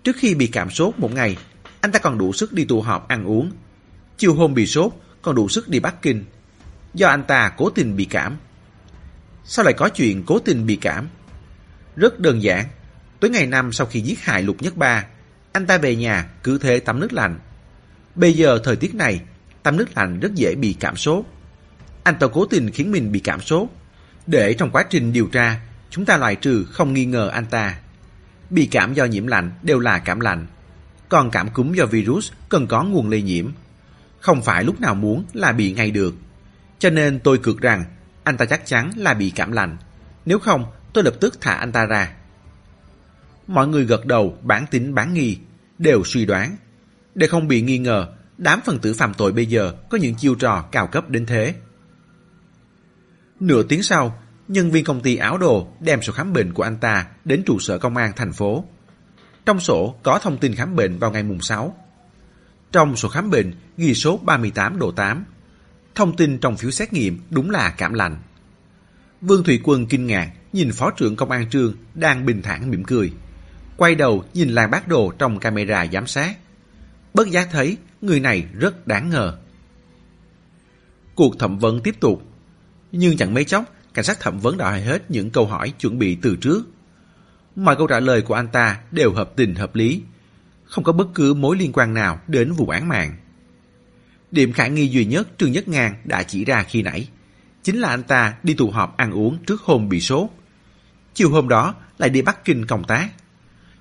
trước khi bị cảm sốt một ngày, anh ta còn đủ sức đi tụ họp ăn uống. Chiều hôm bị sốt, còn đủ sức đi Bắc Kinh. Do anh ta cố tình bị cảm. Sao lại có chuyện cố tình bị cảm? Rất đơn giản. Tối ngày năm sau khi giết hại Lục Nhất Ba, anh ta về nhà cứ thế tắm nước lạnh. Bây giờ thời tiết này, tắm nước lạnh rất dễ bị cảm sốt. Anh ta cố tình khiến mình bị cảm sốt. Để trong quá trình điều tra, chúng ta loại trừ không nghi ngờ anh ta. Bị cảm do nhiễm lạnh đều là cảm lạnh. Còn cảm cúm do virus cần có nguồn lây nhiễm. Không phải lúc nào muốn là bị ngay được. Cho nên tôi cược rằng anh ta chắc chắn là bị cảm lạnh. Nếu không, tôi lập tức thả anh ta ra. Mọi người gật đầu bán tính bán nghi, đều suy đoán. Để không bị nghi ngờ, đám phần tử phạm tội bây giờ có những chiêu trò cao cấp đến thế. Nửa tiếng sau, nhân viên công ty áo đồ đem sổ khám bệnh của anh ta đến trụ sở công an thành phố. Trong sổ có thông tin khám bệnh vào ngày mùng 6. Trong sổ khám bệnh ghi số 38 độ 8. Thông tin trong phiếu xét nghiệm đúng là cảm lạnh. Vương Thủy Quân kinh ngạc nhìn phó trưởng công an trương đang bình thản mỉm cười. Quay đầu nhìn làng bác đồ trong camera giám sát. Bất giác thấy người này rất đáng ngờ. Cuộc thẩm vấn tiếp tục. Nhưng chẳng mấy chốc, cảnh sát thẩm vấn đã hỏi hết những câu hỏi chuẩn bị từ trước. Mọi câu trả lời của anh ta đều hợp tình hợp lý, không có bất cứ mối liên quan nào đến vụ án mạng. Điểm khả nghi duy nhất Trương Nhất Ngang đã chỉ ra khi nãy, chính là anh ta đi tụ họp ăn uống trước hôm bị sốt. Chiều hôm đó lại đi Bắc Kinh công tác.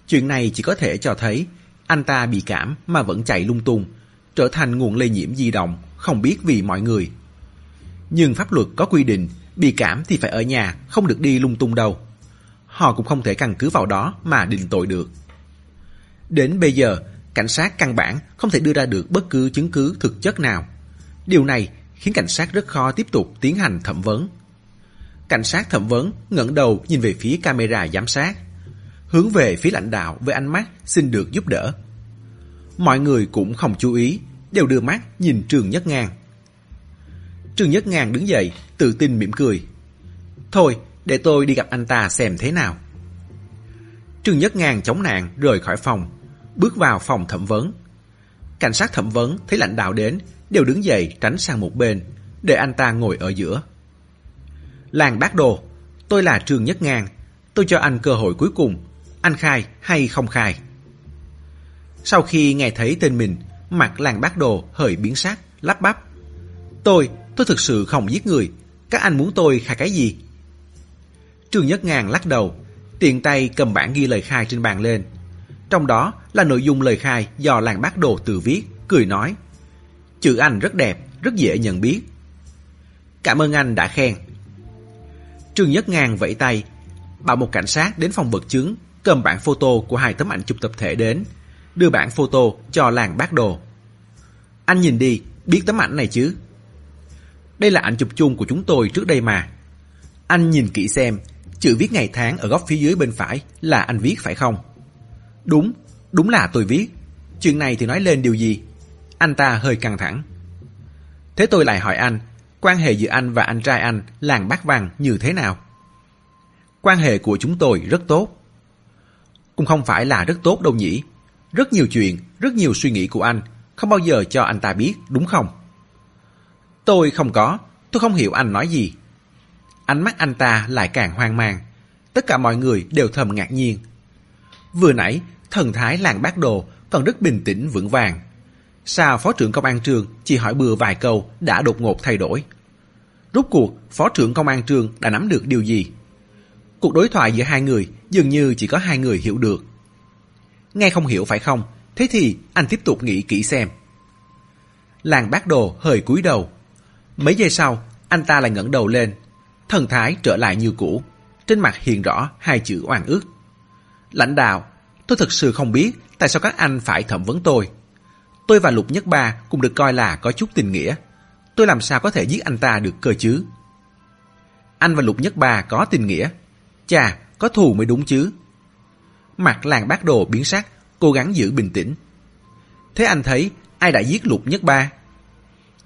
Chuyện này chỉ có thể cho thấy anh ta bị cảm mà vẫn chạy lung tung, trở thành nguồn lây nhiễm di động, không biết vì mọi người. Nhưng pháp luật có quy định, bị cảm thì phải ở nhà, không được đi lung tung đâu. Họ cũng không thể căn cứ vào đó mà định tội được. Đến bây giờ, cảnh sát căn bản không thể đưa ra được bất cứ chứng cứ thực chất nào. Điều này khiến cảnh sát rất khó tiếp tục tiến hành thẩm vấn. Cảnh sát thẩm vấn ngẩng đầu nhìn về phía camera giám sát, hướng về phía lãnh đạo với ánh mắt xin được giúp đỡ. Mọi người cũng không chú ý, đều đưa mắt nhìn Trường Nhất Ngang. Trường Nhất Ngang đứng dậy, tự tin mỉm cười. Thôi, để tôi đi gặp anh ta xem thế nào. Trương Nhất Ngang chống nạn rời khỏi phòng, bước vào phòng thẩm vấn. Cảnh sát thẩm vấn thấy lãnh đạo đến, đều đứng dậy tránh sang một bên, để anh ta ngồi ở giữa. Làng bác đồ, tôi là Trương Nhất Ngang, tôi cho anh cơ hội cuối cùng, anh khai hay không khai. Sau khi nghe thấy tên mình, mặt làng bác đồ hơi biến sắc, lắp bắp. Tôi, tôi thực sự không giết người, các anh muốn tôi khai cái gì? Trương Nhất Ngàn lắc đầu, tiện tay cầm bản ghi lời khai trên bàn lên. Trong đó là nội dung lời khai do làng bác đồ tự viết, cười nói. Chữ anh rất đẹp, rất dễ nhận biết. Cảm ơn anh đã khen. Trương Nhất ngàn vẫy tay, bảo một cảnh sát đến phòng vật chứng, cầm bản photo của hai tấm ảnh chụp tập thể đến, đưa bản photo cho làng bác đồ. Anh nhìn đi, biết tấm ảnh này chứ? Đây là ảnh chụp chung của chúng tôi trước đây mà. Anh nhìn kỹ xem, chữ viết ngày tháng ở góc phía dưới bên phải là anh viết phải không? Đúng, đúng là tôi viết. Chuyện này thì nói lên điều gì? Anh ta hơi căng thẳng. Thế tôi lại hỏi anh, quan hệ giữa anh và anh trai anh, làng bác văn như thế nào? Quan hệ của chúng tôi rất tốt. Cũng không phải là rất tốt đâu nhỉ. Rất nhiều chuyện, rất nhiều suy nghĩ của anh, không bao giờ cho anh ta biết, đúng không? Tôi không có, tôi không hiểu anh nói gì. Ánh mắt anh ta lại càng hoang mang. Tất cả mọi người đều thầm ngạc nhiên. Vừa nãy, thần thái làng bác đồ còn rất bình tĩnh vững vàng. Sao phó trưởng công an trường chỉ hỏi bừa vài câu đã đột ngột thay đổi? Rốt cuộc, phó trưởng công an trường đã nắm được điều gì? Cuộc đối thoại giữa hai người dường như chỉ có hai người hiểu được. Nghe không hiểu phải không? Thế thì anh tiếp tục nghĩ kỹ xem. Làng bác đồ hơi cúi đầu. Mấy giây sau, anh ta lại ngẩng đầu lên. Thần thái trở lại như cũ. Trên mặt hiện rõ hai chữ oan ức. Lãnh đạo, tôi thực sự không biết tại sao các anh phải thẩm vấn tôi. Tôi và Lục Nhất Ba cũng được coi là có chút tình nghĩa. Tôi làm sao có thể giết anh ta được cơ chứ? Anh và Lục Nhất Ba có tình nghĩa. Chà, có thù mới đúng chứ. Mặt làng bác đồ biến sắc, cố gắng giữ bình tĩnh. Thế anh thấy ai đã giết Lục Nhất Ba?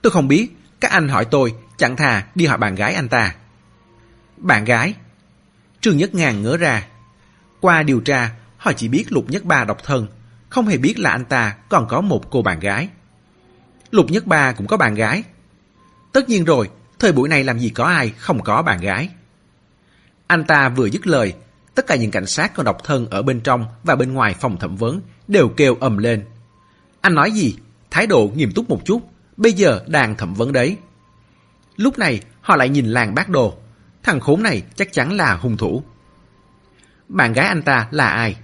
Tôi không biết, các anh hỏi tôi, chẳng thà đi hỏi bạn gái anh ta. Bạn gái? Trương Nhất Ngàn ngỡ ra. Qua điều tra, họ chỉ biết Lục Nhất Ba độc thân, không hề biết là anh ta còn có một cô bạn gái. Lục Nhất Ba cũng có bạn gái. Tất nhiên rồi, thời buổi này làm gì có ai không có bạn gái. Anh ta vừa dứt lời, tất cả những cảnh sát còn độc thân ở bên trong và bên ngoài phòng thẩm vấn đều kêu ầm lên. Anh nói gì? Thái độ nghiêm túc một chút, bây giờ đang thẩm vấn đấy. Lúc này họ lại nhìn làng bác đồ. Thằng khốn này chắc chắn là hung thủ. Bạn gái anh ta là ai?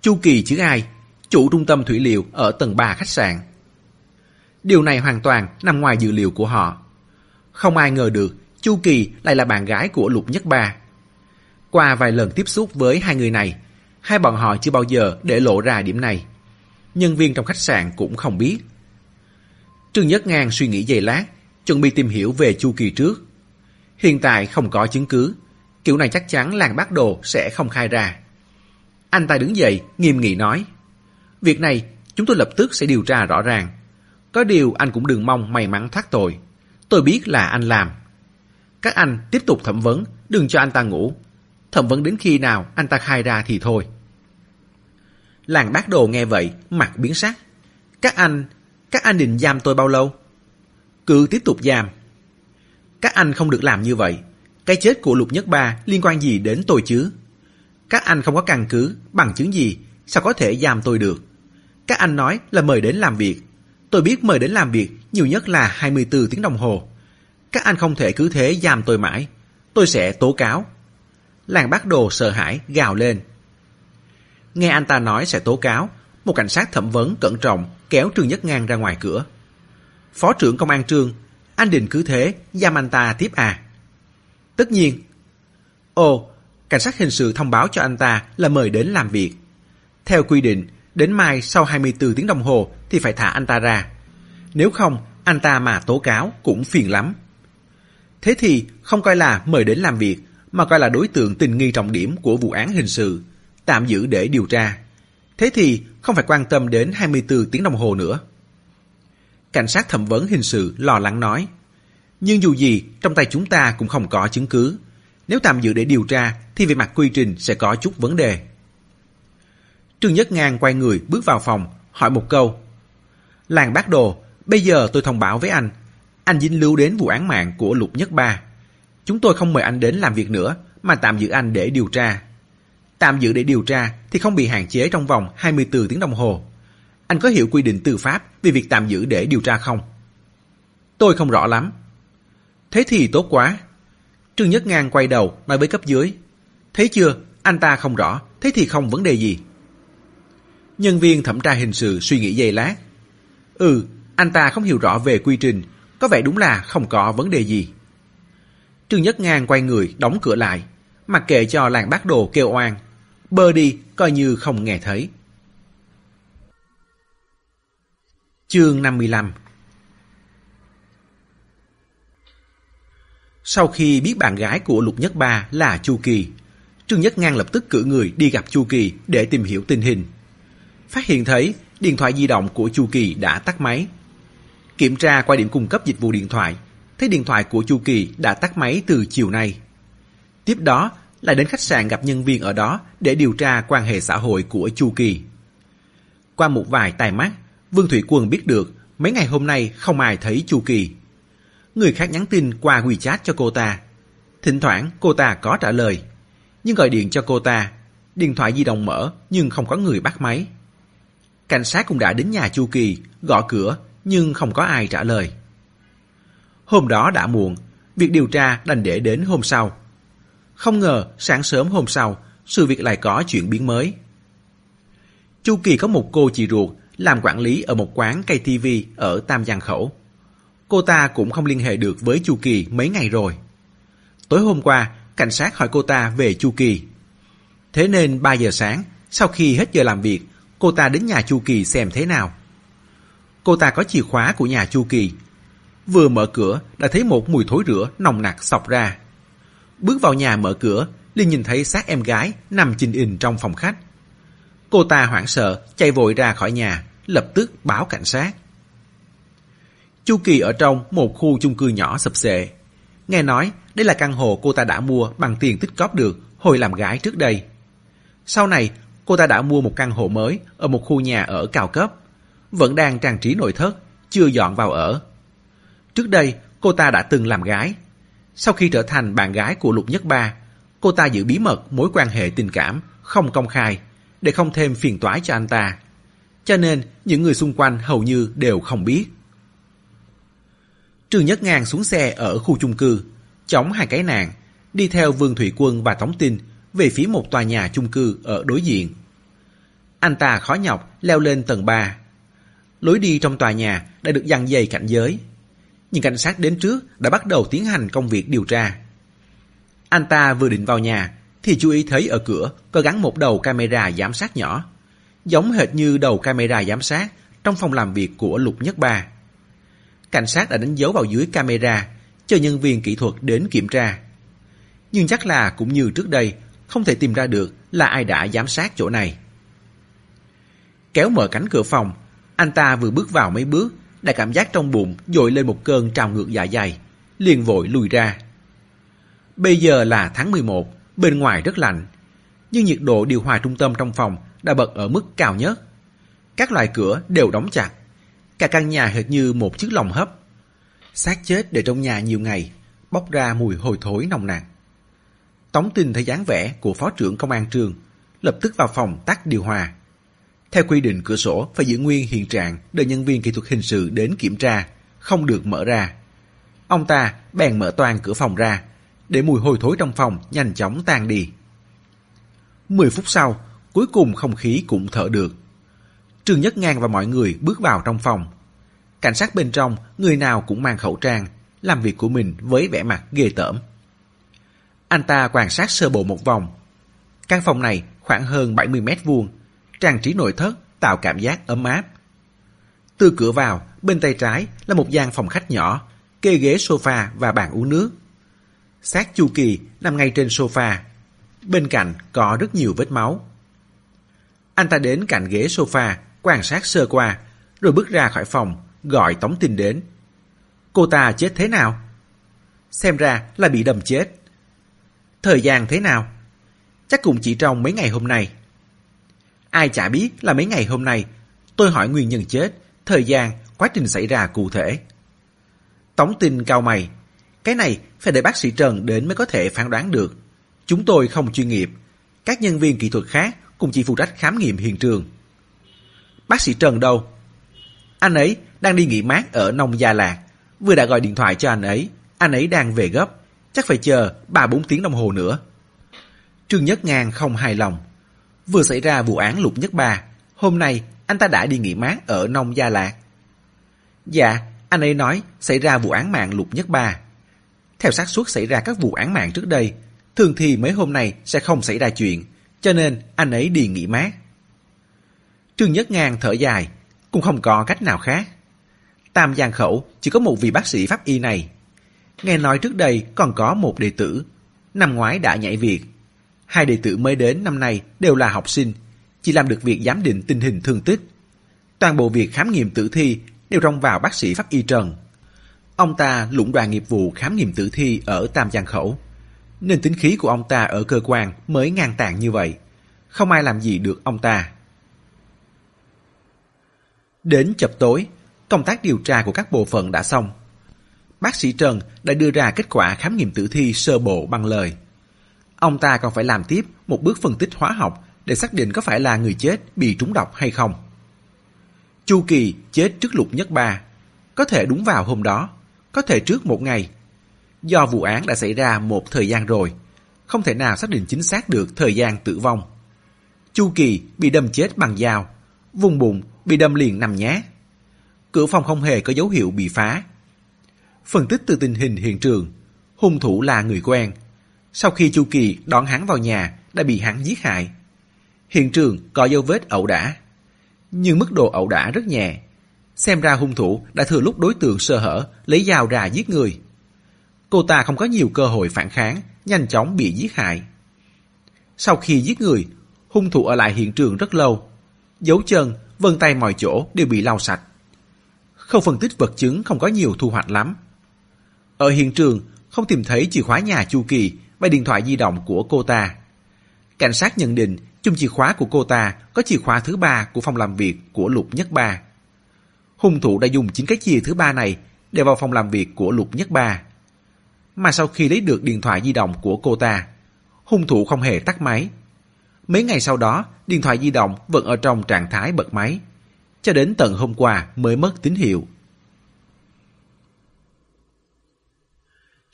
Chu Kỳ chứ ai? Chủ trung tâm thủy liệu ở tầng 3 khách sạn. Điều này hoàn toàn nằm ngoài dự liệu của họ. Không ai ngờ được Chu Kỳ lại là bạn gái của Lục Nhất Ba. Qua vài lần tiếp xúc với hai người này, hai bọn họ chưa bao giờ để lộ ra điểm này. Nhân viên trong khách sạn cũng không biết. Trương Nhất Ngang suy nghĩ giây lát, chuẩn bị tìm hiểu về Chu Kỳ trước. Hiện tại không có chứng cứ, kiểu này chắc chắn làng bác đồ sẽ không khai ra. Anh ta đứng dậy, nghiêm nghị nói. Việc này chúng tôi lập tức sẽ điều tra rõ ràng. Có điều anh cũng đừng mong may mắn thoát tội. Tôi biết là anh làm. Các anh tiếp tục thẩm vấn, đừng cho anh ta ngủ. Thẩm vấn đến khi nào anh ta khai ra thì thôi. Làng bác đồ nghe vậy, mặt biến sắc. Các anh, các anh định giam tôi bao lâu? Cứ tiếp tục giam. Các anh không được làm như vậy. Cái chết của Lục Nhất Ba liên quan gì đến tôi chứ? Các anh không có căn cứ, bằng chứng gì, sao có thể giam tôi được? Các anh nói là mời đến làm việc. Tôi biết mời đến làm việc nhiều nhất là 24 tiếng đồng hồ. Các anh không thể cứ thế giam tôi mãi. Tôi sẽ tố cáo. Làng bác đồ sợ hãi gào lên. Nghe anh ta nói sẽ tố cáo, một cảnh sát thẩm vấn cẩn trọng kéo Trương Nhất Ngang ra ngoài cửa. Phó trưởng công an Trương, anh định cứ thế giam anh ta tiếp à? Tất nhiên. Ồ, cảnh sát hình sự thông báo cho anh ta là mời đến làm việc. Theo quy định, đến mai sau 24 tiếng đồng hồ thì phải thả anh ta ra. Nếu không, anh ta mà tố cáo cũng phiền lắm. Thế thì không coi là mời đến làm việc, mà coi là đối tượng tình nghi trọng điểm của vụ án hình sự, tạm giữ để điều tra. Thế thì không phải quan tâm đến 24 tiếng đồng hồ nữa. Cảnh sát thẩm vấn hình sự lo lắng nói. Nhưng dù gì, trong tay chúng ta cũng không có chứng cứ. Nếu tạm giữ để điều tra, thì về mặt quy trình sẽ có chút vấn đề. Trương Nhất Ngang quay người bước vào phòng, hỏi một câu. Làng bác đồ, bây giờ tôi thông báo với anh. Anh dính lưu đến vụ án mạng của Lục Nhất Ba. Chúng tôi không mời anh đến làm việc nữa, mà tạm giữ anh để điều tra. Tạm giữ để điều tra thì không bị hạn chế trong vòng 24 tiếng đồng hồ. Anh có hiểu quy định tư pháp về việc tạm giữ để điều tra không? Tôi không rõ lắm. Thế thì tốt quá. Trương Nhất Ngang quay đầu nói với cấp dưới. Thấy chưa, anh ta không rõ, thế thì không vấn đề gì. Nhân viên thẩm tra hình sự suy nghĩ giây lát. Ừ, anh ta không hiểu rõ về quy trình, có vẻ đúng là không có vấn đề gì. Trương Nhất Ngang quay người đóng cửa lại, mặc kệ cho làng bác đồ kêu oan. Bơ đi coi như không nghe thấy. Chương 55 Sau khi biết bạn gái của Lục Nhất Ba là Chu Kỳ, Trương Nhất Ngang lập tức cử người đi gặp Chu Kỳ để tìm hiểu tình hình. Phát hiện thấy điện thoại di động của Chu Kỳ đã tắt máy. Kiểm tra qua điểm cung cấp dịch vụ điện thoại, thấy điện thoại của Chu Kỳ đã tắt máy từ chiều nay. Tiếp đó, lại đến khách sạn gặp nhân viên ở đó để điều tra quan hệ xã hội của Chu Kỳ. Qua một vài tài mắt, Vương Thủy Quân biết được mấy ngày hôm nay không ai thấy Chu Kỳ. Người khác nhắn tin qua WeChat cho cô ta. Thỉnh thoảng cô ta có trả lời, nhưng gọi điện cho cô ta, điện thoại di động mở nhưng không có người bắt máy. Cảnh sát cũng đã đến nhà Chu Kỳ, gõ cửa nhưng không có ai trả lời. Hôm đó đã muộn, việc điều tra đành để đến hôm sau. Không ngờ sáng sớm hôm sau, sự việc lại có chuyển biến mới. Chu Kỳ có một cô chị ruột làm quản lý ở một quán cây TV ở Tam Giang Khẩu. Cô ta cũng không liên hệ được với Chu Kỳ mấy ngày rồi. Tối hôm qua, cảnh sát hỏi cô ta về Chu Kỳ. Thế nên 3 giờ sáng, sau khi hết giờ làm việc, cô ta đến nhà Chu Kỳ xem thế nào. Cô ta có chìa khóa của nhà Chu Kỳ. Vừa mở cửa đã thấy một mùi thối rửa nồng nặc sọc ra. Bước vào nhà mở cửa, liền nhìn thấy xác em gái nằm chình ình trong phòng khách. Cô ta hoảng sợ, chạy vội ra khỏi nhà, lập tức báo cảnh sát. Chu Kỳ ở trong một khu chung cư nhỏ sập xệ. Nghe nói đây là căn hộ cô ta đã mua bằng tiền tích cóp được hồi làm gái trước đây. Sau này, cô ta đã mua một căn hộ mới ở một khu nhà ở cao cấp. Vẫn đang trang trí nội thất, chưa dọn vào ở. Trước đây, cô ta đã từng làm gái. Sau khi trở thành bạn gái của Lục Nhất Ba, cô ta giữ bí mật mối quan hệ tình cảm, không công khai, để không thêm phiền toái cho anh ta. Cho nên, những người xung quanh hầu như đều không biết. Trương Nhất Ngang xuống xe ở khu chung cư, chống hai cái nạn, đi theo Vương Thủy Quân và Tống Tinh về phía một tòa nhà chung cư ở đối diện. Anh ta khó nhọc leo lên tầng 3. Lối đi trong tòa nhà đã được dăng dày cảnh giới. Nhưng cảnh sát đến trước đã bắt đầu tiến hành công việc điều tra. Anh ta vừa định vào nhà thì chú ý thấy ở cửa có gắn một đầu camera giám sát nhỏ. Giống hệt như đầu camera giám sát trong phòng làm việc của Lục Nhất Ba. Cảnh sát đã đánh dấu vào dưới camera cho nhân viên kỹ thuật đến kiểm tra. Nhưng chắc là cũng như trước đây, không thể tìm ra được là ai đã giám sát chỗ này. Kéo mở cánh cửa phòng, anh ta vừa bước vào mấy bước, đã cảm giác trong bụng dội lên một cơn trào ngược dạ dày, liền vội lùi ra. Bây giờ là tháng 11, bên ngoài rất lạnh, nhưng nhiệt độ điều hòa trung tâm trong phòng đã bật ở mức cao nhất. Các loại cửa đều đóng chặt, cả căn nhà hệt như một chiếc lồng hấp. xác chết để trong nhà nhiều ngày, bốc ra mùi hôi thối nồng nặc. Tống tin thấy dáng vẻ của phó trưởng công an trường, lập tức vào phòng tắt điều hòa. Theo quy định cửa sổ phải giữ nguyên hiện trạng đợi nhân viên kỹ thuật hình sự đến kiểm tra, không được mở ra. Ông ta bèn mở toàn cửa phòng ra, để mùi hôi thối trong phòng nhanh chóng tan đi. Mười phút sau, cuối cùng không khí cũng thở được. Trương Nhất Ngang và mọi người bước vào trong phòng. Cảnh sát bên trong, người nào cũng mang khẩu trang, làm việc của mình với vẻ mặt ghê tởm. Anh ta quan sát sơ bộ một vòng. Căn phòng này khoảng hơn 70 mét vuông, trang trí nội thất tạo cảm giác ấm áp. Từ cửa vào, bên tay trái là một gian phòng khách nhỏ, kê ghế sofa và bàn uống nước. Xác Chu Kỳ nằm ngay trên sofa. Bên cạnh có rất nhiều vết máu. Anh ta đến cạnh ghế sofa, quan sát sơ qua, rồi bước ra khỏi phòng, gọi Tống Tinh đến. Cô ta chết thế nào? Xem ra là bị đâm chết. Thời gian thế nào? Chắc cũng chỉ trong mấy ngày hôm nay. Ai chả biết là mấy ngày hôm nay, tôi hỏi nguyên nhân chết, thời gian, quá trình xảy ra cụ thể. Tống tin cao mày, cái này phải để bác sĩ Trần đến mới có thể phán đoán được. Chúng tôi không chuyên nghiệp. Các nhân viên kỹ thuật khác cùng chỉ phụ trách khám nghiệm hiện trường. Bác sĩ Trần đâu? Anh ấy đang đi nghỉ mát ở nông Gia Lạc. Vừa đã gọi điện thoại cho anh ấy. Anh ấy đang về gấp. Chắc phải chờ 3-4 tiếng đồng hồ nữa. Trương Nhất Ngang không hài lòng. Vừa xảy ra vụ án Lục Nhất Ba. Hôm nay anh ta đã đi nghỉ mát ở nông Gia Lạc. Dạ, anh ấy nói xảy ra vụ án mạng Lục Nhất Ba. Theo xác suất xảy ra các vụ án mạng trước đây, thường thì mấy hôm nay sẽ không xảy ra chuyện, cho nên anh ấy đi nghỉ mát. Trương Nhất Ngang thở dài, cũng không có cách nào khác. Tam Giang Khẩu chỉ có một vị bác sĩ pháp y này. Nghe nói trước đây còn có một đệ tử, năm ngoái đã nhảy việc. Hai đệ tử mới đến năm nay đều là học sinh, chỉ làm được việc giám định tình hình thương tích. Toàn bộ việc khám nghiệm tử thi đều rong vào bác sĩ pháp y Trần. Ông ta lũng đoàn nghiệp vụ khám nghiệm tử thi ở Tam Giang Khẩu, nên tính khí của ông ta ở cơ quan mới ngang tàn như vậy. Không ai làm gì được ông ta. Đến chập tối, công tác điều tra của các bộ phận đã xong. Bác sĩ Trần đã đưa ra kết quả khám nghiệm tử thi sơ bộ bằng lời. Ông ta còn phải làm tiếp một bước phân tích hóa học để xác định có phải là người chết bị trúng độc hay không. Chu Kỳ chết trước lục nhất ba, có thể đúng vào hôm đó, có thể trước một ngày. Do vụ án đã xảy ra một thời gian rồi, không thể nào xác định chính xác được thời gian tử vong. Chu Kỳ bị đâm chết bằng dao, vùng bụng bị đâm liền nằm nhé. Cửa phòng không hề có dấu hiệu bị phá. Phân tích từ tình hình hiện trường, hung thủ là người quen. Sau khi Chu Kỳ đón hắn vào nhà, đã bị hắn giết hại. Hiện trường có dấu vết ẩu đả, nhưng mức độ ẩu đả rất nhẹ. Xem ra hung thủ đã thừa lúc đối tượng sơ hở, lấy dao ra giết người. Cô ta không có nhiều cơ hội phản kháng, nhanh chóng bị giết hại. Sau khi giết người, hung thủ ở lại hiện trường rất lâu. Dấu chân, vân tay mọi chỗ đều bị lau sạch. Không phân tích vật chứng không có nhiều thu hoạch lắm. Ở hiện trường, không tìm thấy chìa khóa nhà Chu Kỳ và điện thoại di động của cô ta. Cảnh sát nhận định chung chìa khóa của cô ta có chìa khóa thứ ba của phòng làm việc của Lục Nhất Ba. Hung thủ đã dùng chính cái chìa thứ ba này để vào phòng làm việc của Lục Nhất Ba. Mà sau khi lấy được điện thoại di động của cô ta, hung thủ không hề tắt máy. Mấy ngày sau đó, điện thoại di động vẫn ở trong trạng thái bật máy. Cho đến tận hôm qua mới mất tín hiệu.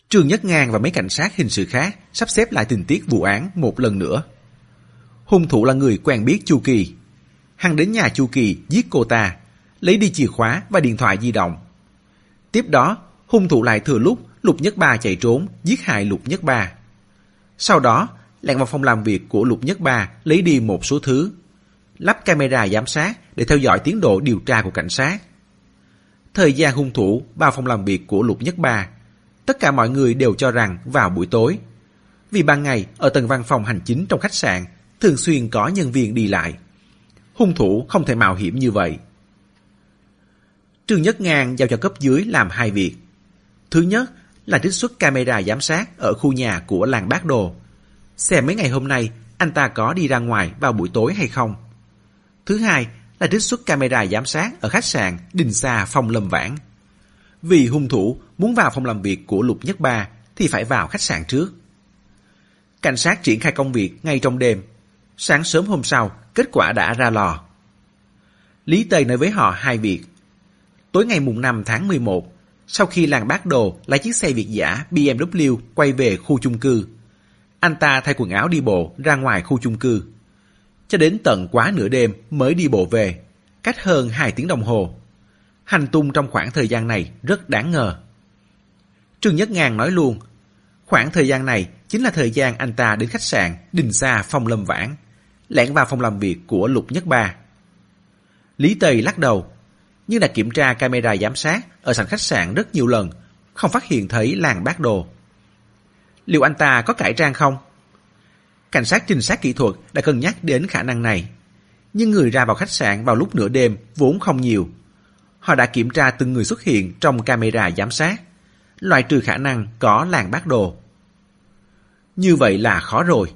Trương Nhất Ngang và mấy cảnh sát hình sự khác sắp xếp lại tình tiết vụ án một lần nữa. Hung thủ là người quen biết Chu Kỳ. Hắn đến nhà Chu Kỳ giết cô ta, lấy đi chìa khóa và điện thoại di động. Tiếp đó, hung thủ lại thừa lúc Lục Nhất Ba chạy trốn, giết hại Lục Nhất Ba. Sau đó, lẻn vào phòng làm việc của Lục Nhất Ba lấy đi một số thứ, lắp camera giám sát để theo dõi tiến độ điều tra của cảnh sát. Thời gian hung thủ vào phòng làm việc của Lục Nhất Ba, tất cả mọi người đều cho rằng vào buổi tối. Vì ban ngày, ở tầng văn phòng hành chính trong khách sạn, thường xuyên có nhân viên đi lại. Hung thủ không thể mạo hiểm như vậy. Trương Nhất Ngang giao cho cấp dưới làm hai việc. Thứ nhất là trích xuất camera giám sát ở khu nhà của làng Bác Đồ. Xem mấy ngày hôm nay, anh ta có đi ra ngoài vào buổi tối hay không. Thứ hai là trích xuất camera giám sát ở khách sạn Đình Sa Phong Lâm Vãn. Vì hung thủ muốn vào phòng làm việc của Lục Nhất Ba thì phải vào khách sạn trước. Cảnh sát triển khai công việc ngay trong đêm Sáng sớm hôm sau, kết quả đã ra lò. Lý Tây nói với họ hai việc. Tối ngày mùng 5 tháng 11, sau khi làng bác đồ lái chiếc xe Việt giả BMW quay về khu chung cư, anh ta thay quần áo đi bộ ra ngoài khu chung cư. Cho đến tận quá nửa đêm mới đi bộ về, cách hơn 2 tiếng đồng hồ. Hành tung trong khoảng thời gian này rất đáng ngờ. Trương Nhất Ngàn nói luôn, khoảng thời gian này chính là thời gian anh ta đến khách sạn Đình Sa Phong Lâm Vãn lẻn vào phòng làm việc của Lục Nhất Ba. Lý Tây lắc đầu, nhưng đã kiểm tra camera giám sát ở sảnh khách sạn rất nhiều lần, không phát hiện thấy làng bác đồ. Liệu anh ta có cải trang không? Cảnh sát trinh sát kỹ thuật đã cân nhắc đến khả năng này. Nhưng người ra vào khách sạn vào lúc nửa đêm vốn không nhiều. Họ đã kiểm tra từng người xuất hiện trong camera giám sát, loại trừ khả năng có làng bác đồ. Như vậy là khó rồi.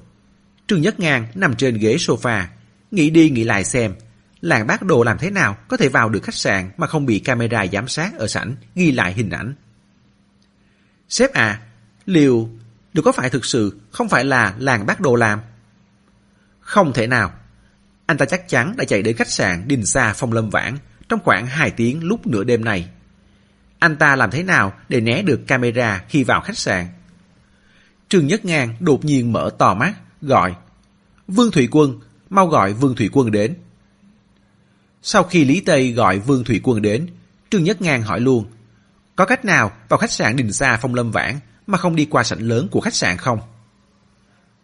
Trương Nhất Ngang nằm trên ghế sofa, nghĩ đi nghĩ lại xem, làng bác đồ làm thế nào có thể vào được khách sạn mà không bị camera giám sát ở sảnh ghi lại hình ảnh. Sếp à, liệu điều có phải thực sự không phải là làng bác đồ làm? Không thể nào. Anh ta chắc chắn đã chạy đến khách sạn Đình Sa Phong Lâm vãng trong khoảng 2 tiếng lúc nửa đêm này. Anh ta làm thế nào để né được camera khi vào khách sạn? Trương Nhất Ngang đột nhiên mở to mắt, gọi. Vương Thủy Quân, mau gọi Vương Thủy Quân đến. Sau khi Lý Tây gọi Vương Thủy Quân đến, Trương Nhất Ngang hỏi luôn. Có cách nào vào khách sạn Đình Sa Phong Lâm Vãn mà không đi qua sảnh lớn của khách sạn không?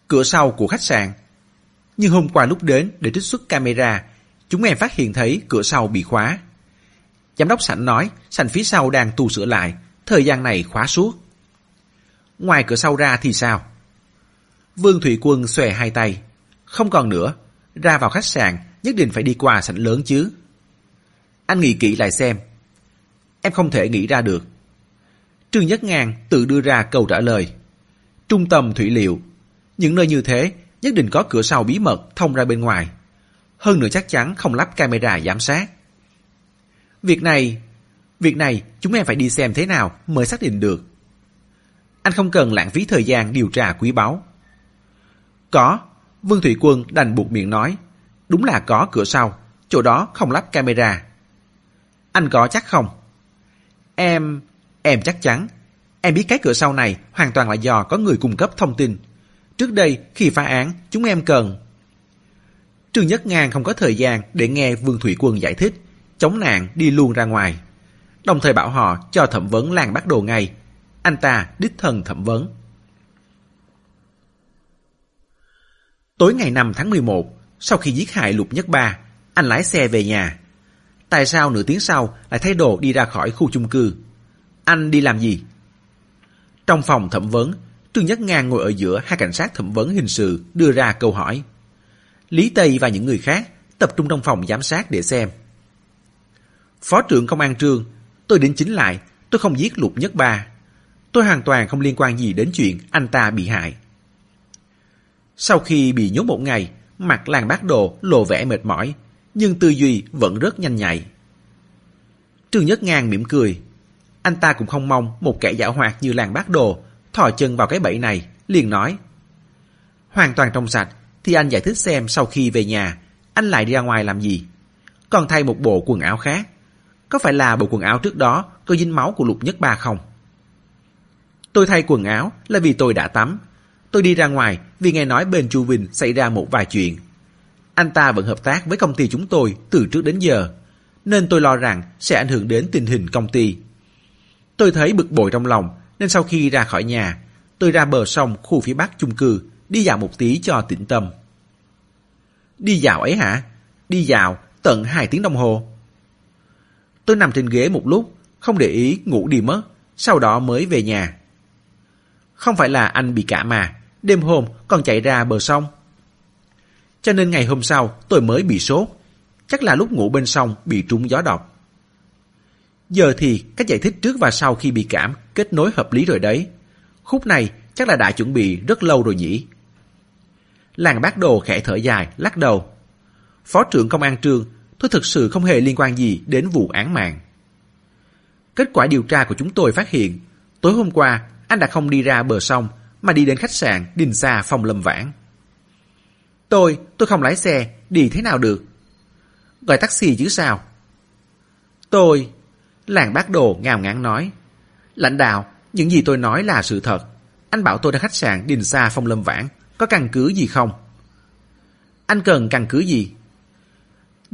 Cửa sau của khách sạn. Nhưng hôm qua lúc đến để trích xuất camera, chúng em phát hiện thấy cửa sau bị khóa. Giám đốc sảnh nói sảnh phía sau đang tu sửa lại, thời gian này khóa suốt. Ngoài cửa sau ra thì sao? Vương Thủy Quân xòe hai tay. Không còn nữa, ra vào khách sạn nhất định phải đi qua sảnh lớn chứ. Anh nghĩ kỹ lại xem. Em không thể nghĩ ra được. Trương Nhất Ngàn tự đưa ra câu trả lời. Trung tâm thủy liệu. Những nơi như thế nhất định có cửa sau bí mật thông ra bên ngoài. Hơn nữa chắc chắn không lắp camera giám sát. Việc này, việc này chúng em phải đi xem thế nào mới xác định được. Anh không cần lãng phí thời gian điều tra quý báu. Có, Vương Thủy Quân đành buộc miệng nói. Đúng là có cửa sau, chỗ đó không lắp camera. Anh có chắc không? Em... em chắc chắn. Em biết cái cửa sau này hoàn toàn là do có người cung cấp thông tin. Trước đây, khi phá án, chúng em cần... Trương Nhất Ngang không có thời gian để nghe Vương Thủy Quân giải thích, chống nạn đi luôn ra ngoài. Đồng thời bảo họ cho thẩm vấn Lan bắt đồ ngay. Anh ta đích thân thẩm vấn. Tối ngày 5 tháng 11, sau khi giết hại Lục Nhất Ba, anh lái xe về nhà. Tại sao nửa tiếng sau lại thay đồ đi ra khỏi khu chung cư? Anh đi làm gì? Trong phòng thẩm vấn, Trương Nhất Ngang ngồi ở giữa hai cảnh sát thẩm vấn hình sự đưa ra câu hỏi. Lý Tây và những người khác tập trung trong phòng giám sát để xem. Phó trưởng công an Trương, tôi đính chính lại, tôi không giết Lục Nhất Ba. Tôi hoàn toàn không liên quan gì đến chuyện anh ta bị hại. Sau khi bị nhốt một ngày, mặt làng bác đồ lộ vẻ mệt mỏi, nhưng tư duy vẫn rất nhanh nhạy. Trương Nhất Ngang mỉm cười. Anh ta cũng không mong một kẻ giả hoạt như làng bác đồ thò chân vào cái bẫy này, liền nói. Hoàn toàn trong sạch, thì anh giải thích xem sau khi về nhà, anh lại đi ra ngoài làm gì. Còn thay một bộ quần áo khác. Có phải là bộ quần áo trước đó có dính máu của Lục Nhất Ba không? Tôi thay quần áo là vì tôi đã tắm. Tôi đi ra ngoài vì nghe nói bên Chu Vinh xảy ra một vài chuyện. Anh ta vẫn hợp tác với công ty chúng tôi từ trước đến giờ, nên tôi lo rằng sẽ ảnh hưởng đến tình hình công ty. Tôi thấy bực bội trong lòng, nên sau khi ra khỏi nhà, tôi ra bờ sông khu phía bắc chung cư, đi dạo một tí cho tĩnh tâm. Đi dạo ấy hả? Đi dạo tận 2 tiếng đồng hồ. Tôi nằm trên ghế một lúc, không để ý ngủ đi mất, sau đó mới về nhà. Không phải là anh bị cảm mà, đêm hôm còn chạy ra bờ sông. Cho nên ngày hôm sau tôi mới bị sốt, chắc là lúc ngủ bên sông bị trúng gió độc. Giờ thì các giải thích trước và sau khi bị cảm kết nối hợp lý rồi đấy. Khúc này chắc là đã chuẩn bị rất lâu rồi nhỉ. Làng bác đồ khẽ thở dài, lắc đầu. Phó trưởng công an trường tôi thực sự không hề liên quan gì đến vụ án mạng. Kết quả điều tra của chúng tôi phát hiện, tối hôm qua anh đã không đi ra bờ sông mà đi đến khách sạn Đình Sa Phong Lâm Vãn. Tôi, tôi không lái xe, đi thế nào được? Gọi taxi chứ sao? Tôi, làng bác đồ ngào ngán nói. Lãnh đạo, những gì tôi nói là sự thật. Anh bảo tôi đến khách sạn Đình Sa Phong Lâm Vãn, có căn cứ gì không? Anh cần căn cứ gì?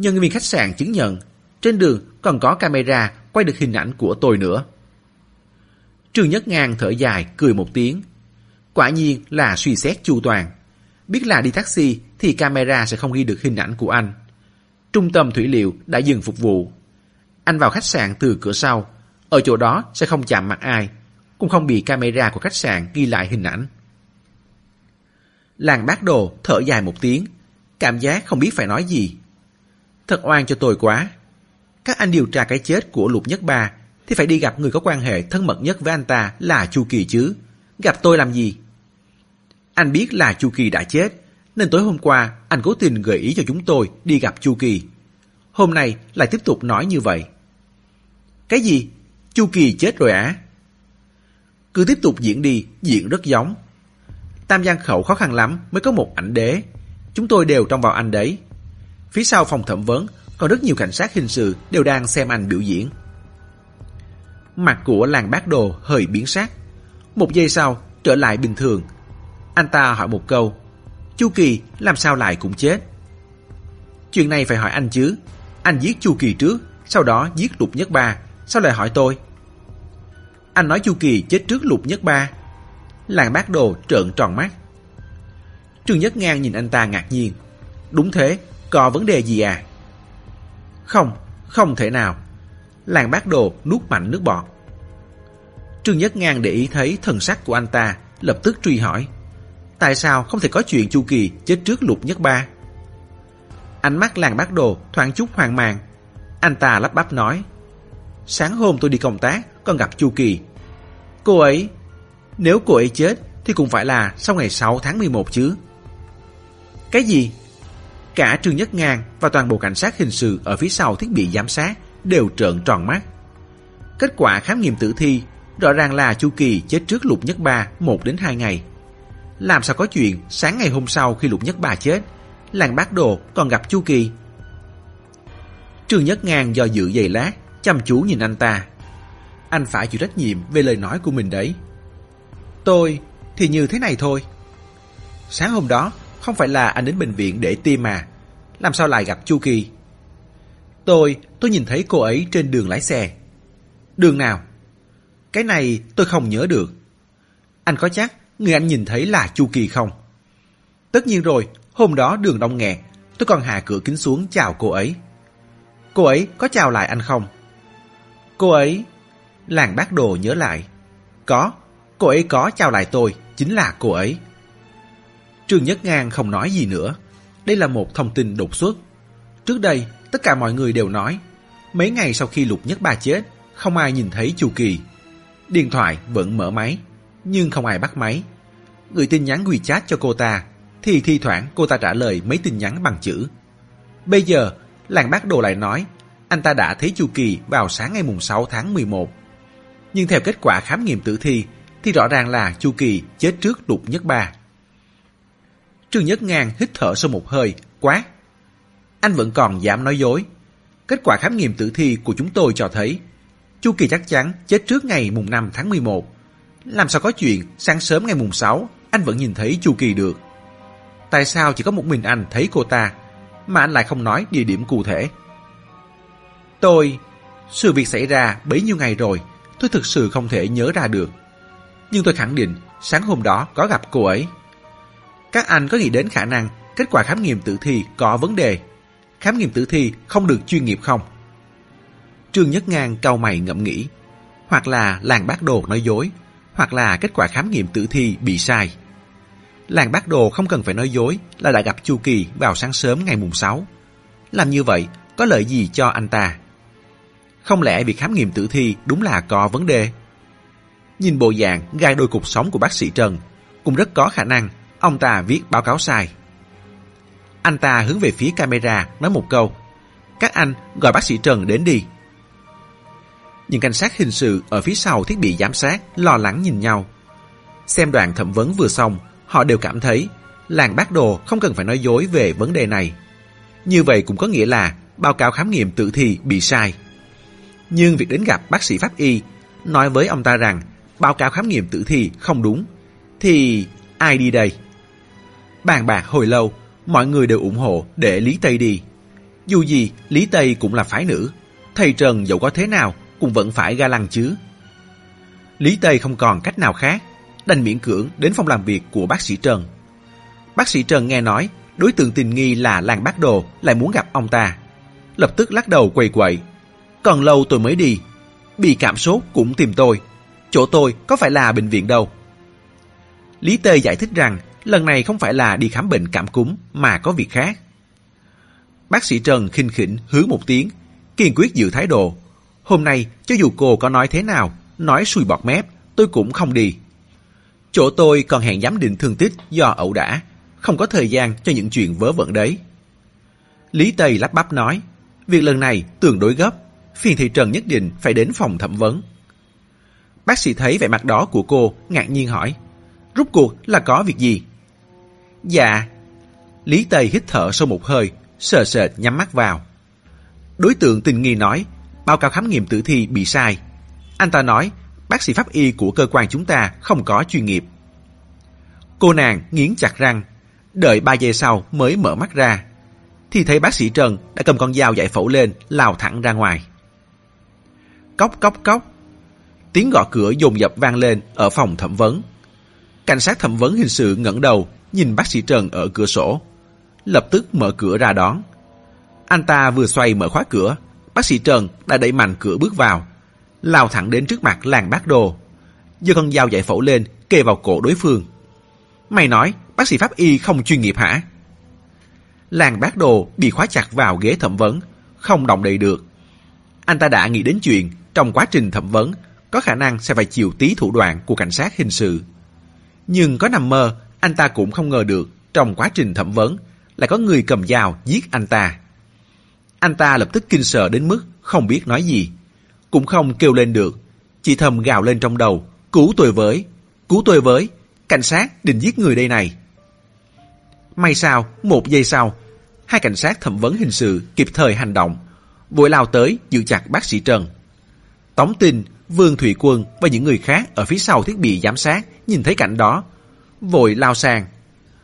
Nhân viên khách sạn chứng nhận, trên đường còn có camera quay được hình ảnh của tôi nữa. Trương Nhất Ngang thở dài, cười một tiếng. Quả nhiên là suy xét chu toàn. Biết là đi taxi thì camera sẽ không ghi được hình ảnh của anh. Trung tâm thủy liệu đã dừng phục vụ. Anh vào khách sạn từ cửa sau. Ở chỗ đó sẽ không chạm mặt ai. Cũng không bị camera của khách sạn ghi lại hình ảnh. Làng bác đồ thở dài một tiếng. Cảm giác không biết phải nói gì. Thật oan cho tôi quá. Các anh điều tra cái chết của Lục Nhất Ba thì phải đi gặp người có quan hệ thân mật nhất với anh ta là Chu Kỳ chứ. Gặp tôi làm gì? Anh biết là Chu Kỳ đã chết, nên tối hôm qua anh cố tình gợi ý cho chúng tôi đi gặp Chu Kỳ. Hôm nay lại tiếp tục nói như vậy. Cái gì? Chu Kỳ chết rồi à? Cứ tiếp tục diễn đi, diễn rất giống. Tam Giang Khẩu khó khăn lắm mới có một ảnh đế. Chúng tôi đều trong vào anh đấy. Phía sau phòng thẩm vấn còn rất nhiều cảnh sát hình sự đều đang xem anh biểu diễn. Mặt của làng bác đồ hơi biến sắc. Một giây sau, trở lại bình thường. Anh ta hỏi một câu. Chu Kỳ làm sao lại cũng chết? Chuyện này phải hỏi anh chứ. Anh giết Chu Kỳ trước, sau đó giết Lục Nhất Ba. Sao lại hỏi tôi? Anh nói Chu Kỳ chết trước Lục Nhất Ba. Làng bác đồ trợn tròn mắt. Trương Nhất Ngang nhìn anh ta ngạc nhiên. Đúng thế, có vấn đề gì à? Không, không thể nào. Làng bác đồ nuốt mạnh nước bọt. Trương Nhất Ngang để ý thấy thần sắc của anh ta, lập tức truy hỏi. Tại sao không thể có chuyện Chu Kỳ chết trước lục nhất ba? Ánh mắt làng bác đồ thoáng chút hoang mang. Anh ta lắp bắp nói. Sáng hôm tôi đi công tác, còn gặp Chu Kỳ. Cô ấy, nếu cô ấy chết thì cũng phải là sau ngày 6 tháng 11 chứ. Cái gì? Cả Trương Nhất Ngang và toàn bộ cảnh sát hình sự ở phía sau thiết bị giám sát đều trợn tròn mắt. Kết quả khám nghiệm tử thi rõ ràng là Chu Kỳ chết trước Lục Nhất Ba 1 đến 2 ngày. Làm sao có chuyện sáng ngày hôm sau khi Lục Nhất Ba chết, làng bác đồ còn gặp Chu Kỳ? Trương Nhất Ngang do dự giày lát, chăm chú nhìn anh ta. Anh phải chịu trách nhiệm về lời nói của mình đấy. Tôi thì như thế này thôi. Sáng hôm đó, không phải là anh đến bệnh viện để tiêm mà. Làm sao lại gặp Chu Kỳ? Tôi, tôi nhìn thấy cô ấy trên đường lái xe. Đường nào? Cái này tôi không nhớ được. Anh có chắc người anh nhìn thấy là Chu Kỳ không? Tất nhiên rồi, hôm đó đường đông nghẹt, tôi còn hạ cửa kính xuống chào cô ấy. Cô ấy có chào lại anh không? Cô ấy... Làng bác đồ nhớ lại. Có, cô ấy có chào lại tôi, chính là cô ấy. Trương Nhất Ngang không nói gì nữa. Đây là một thông tin đột xuất. Trước đây, tất cả mọi người đều nói, mấy ngày sau khi Lục Nhất Ba chết, không ai nhìn thấy Chu Kỳ. Điện thoại vẫn mở máy, nhưng không ai bắt máy. Người tin nhắn WeChat cho cô ta, thì thi thoảng cô ta trả lời mấy tin nhắn bằng chữ. Bây giờ, làng bác đồ lại nói, anh ta đã thấy Chu Kỳ vào sáng ngày mùng 6 tháng 11. Nhưng theo kết quả khám nghiệm tử thi, thì rõ ràng là Chu Kỳ chết trước Lục Nhất Ba. Trương Nhất Ngang hít thở sâu một hơi, quá. Anh vẫn còn dám nói dối. Kết quả khám nghiệm tử thi của chúng tôi cho thấy Chu Kỳ chắc chắn chết trước ngày mùng 5 tháng 11. Làm sao có chuyện sáng sớm ngày mùng 6 anh vẫn nhìn thấy Chu Kỳ được? Tại sao chỉ có một mình anh thấy cô ta mà anh lại không nói địa điểm cụ thể? Tôi... Sự việc xảy ra bấy nhiêu ngày rồi tôi thực sự không thể nhớ ra được. Nhưng tôi khẳng định sáng hôm đó có gặp cô ấy. Các anh có nghĩ đến khả năng kết quả khám nghiệm tử thi có vấn đề. Khám nghiệm tử thi không được chuyên nghiệp không? Trương Nhất Ngang cau mày ngẫm nghĩ. Hoặc là làng bác đồ nói dối, hoặc là kết quả khám nghiệm tử thi bị sai. Làng bác đồ không cần phải nói dối là đã gặp Chu Kỳ vào sáng sớm ngày mùng 6. Làm như vậy có lợi gì cho anh ta? Không lẽ việc khám nghiệm tử thi đúng là có vấn đề? Nhìn bộ dạng gai đôi cục sống của bác sĩ Trần, cũng rất có khả năng ông ta viết báo cáo sai. Anh ta hướng về phía camera nói một câu. Các anh gọi bác sĩ Trần đến đi. Những cảnh sát hình sự ở phía sau thiết bị giám sát lo lắng nhìn nhau. Xem đoạn thẩm vấn vừa xong, họ đều cảm thấy làng bác đồ không cần phải nói dối về vấn đề này. Như vậy cũng có nghĩa là báo cáo khám nghiệm tử thi bị sai. Nhưng việc đến gặp bác sĩ pháp y nói với ông ta rằng báo cáo khám nghiệm tử thi không đúng, thì ai đi đây? Bàn bạc hồi lâu, mọi người đều ủng hộ để Lý Tây đi. Dù gì, Lý Tây cũng là phái nữ. Thầy Trần dẫu có thế nào cũng vẫn phải ga lăng chứ. Lý Tây không còn cách nào khác, đành miễn cưỡng đến phòng làm việc của bác sĩ Trần. Bác sĩ Trần nghe nói đối tượng tình nghi là làng bác đồ lại muốn gặp ông ta. Lập tức lắc đầu quầy quậy. Còn lâu tôi mới đi. Bị cảm sốt cũng tìm tôi. Chỗ tôi có phải là bệnh viện đâu. Lý Tê giải thích rằng lần này không phải là đi khám bệnh cảm cúm mà có việc khác. Bác sĩ Trần khinh khỉnh hứa một tiếng, kiên quyết giữ thái độ. Hôm nay, cho dù cô có nói thế nào, nói xui bọt mép, tôi cũng không đi. Chỗ tôi còn hẹn giám định thương tích do ẩu đả, không có thời gian cho những chuyện vớ vẩn đấy. Lý Tây lắp bắp nói, việc lần này tương đối gấp, phiền thị Trần nhất định phải đến phòng thẩm vấn. Bác sĩ thấy vẻ mặt đó của cô, ngạc nhiên hỏi, rút cuộc là có việc gì? Dạ. Lý Tây hít thở sâu một hơi, sờ sệt nhắm mắt vào. Đối tượng tình nghi nói, báo cáo khám nghiệm tử thi bị sai. Anh ta nói, bác sĩ pháp y của cơ quan chúng ta không có chuyên nghiệp. Cô nàng nghiến chặt răng, đợi ba giây sau mới mở mắt ra. Thì thấy bác sĩ Trần đã cầm con dao giải phẫu lên, lao thẳng ra ngoài. Cốc cốc cốc. Tiếng gõ cửa dồn dập vang lên ở phòng thẩm vấn. Cảnh sát thẩm vấn hình sự ngẩng đầu, nhìn bác sĩ Trần ở cửa sổ. Lập tức mở cửa ra đón. Anh ta vừa xoay mở khóa cửa, bác sĩ Trần đã đẩy mạnh cửa bước vào, lao thẳng đến trước mặt làng bác đồ. giơ con dao giải phẫu lên, kề vào cổ đối phương. Mày nói, bác sĩ pháp y không chuyên nghiệp hả? Làng bác đồ bị khóa chặt vào ghế thẩm vấn, không động đậy được. Anh ta đã nghĩ đến chuyện trong quá trình thẩm vấn có khả năng sẽ phải chịu tí thủ đoạn của cảnh sát hình sự. Nhưng có nằm mơ, anh ta cũng không ngờ được trong quá trình thẩm vấn lại có người cầm dao giết anh ta. Anh ta lập tức kinh sợ đến mức không biết nói gì. Cũng không kêu lên được, chỉ thầm gào lên trong đầu, cứu tôi với, cứu tôi với, cảnh sát định giết người đây này. May sao, một giây sau, hai cảnh sát thẩm vấn hình sự kịp thời hành động, vội lao tới giữ chặt bác sĩ Trần. Tống tin, Vương Thủy Quân và những người khác ở phía sau thiết bị giám sát nhìn thấy cảnh đó, vội lao sang.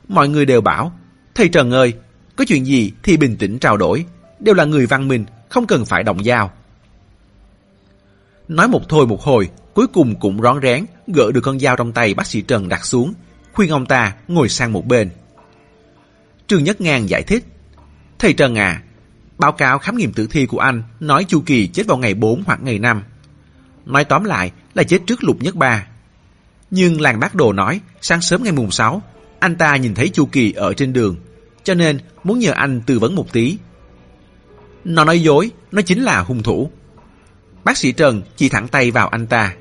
Mọi người đều bảo, thầy Trần ơi, có chuyện gì thì bình tĩnh trao đổi, đều là người văn minh, không cần phải động dao. Nói một thôi một hồi, cuối cùng cũng rón rén gỡ được con dao trong tay bác sĩ Trần đặt xuống, khuyên ông ta ngồi sang một bên. Trương Nhất Ngang giải thích, Thầy Trần à, báo cáo khám nghiệm tử thi của anh nói chu kỳ chết vào ngày 4 hoặc ngày 5. Nói tóm lại là chết trước lục nhất ba. Nhưng làng bác đồ nói sáng sớm ngày mùng 6, anh ta nhìn thấy chu kỳ ở trên đường, cho nên muốn nhờ anh tư vấn một tí. Nó nói dối, nó chính là hung thủ. Bác sĩ Trần chỉ thẳng tay vào anh ta.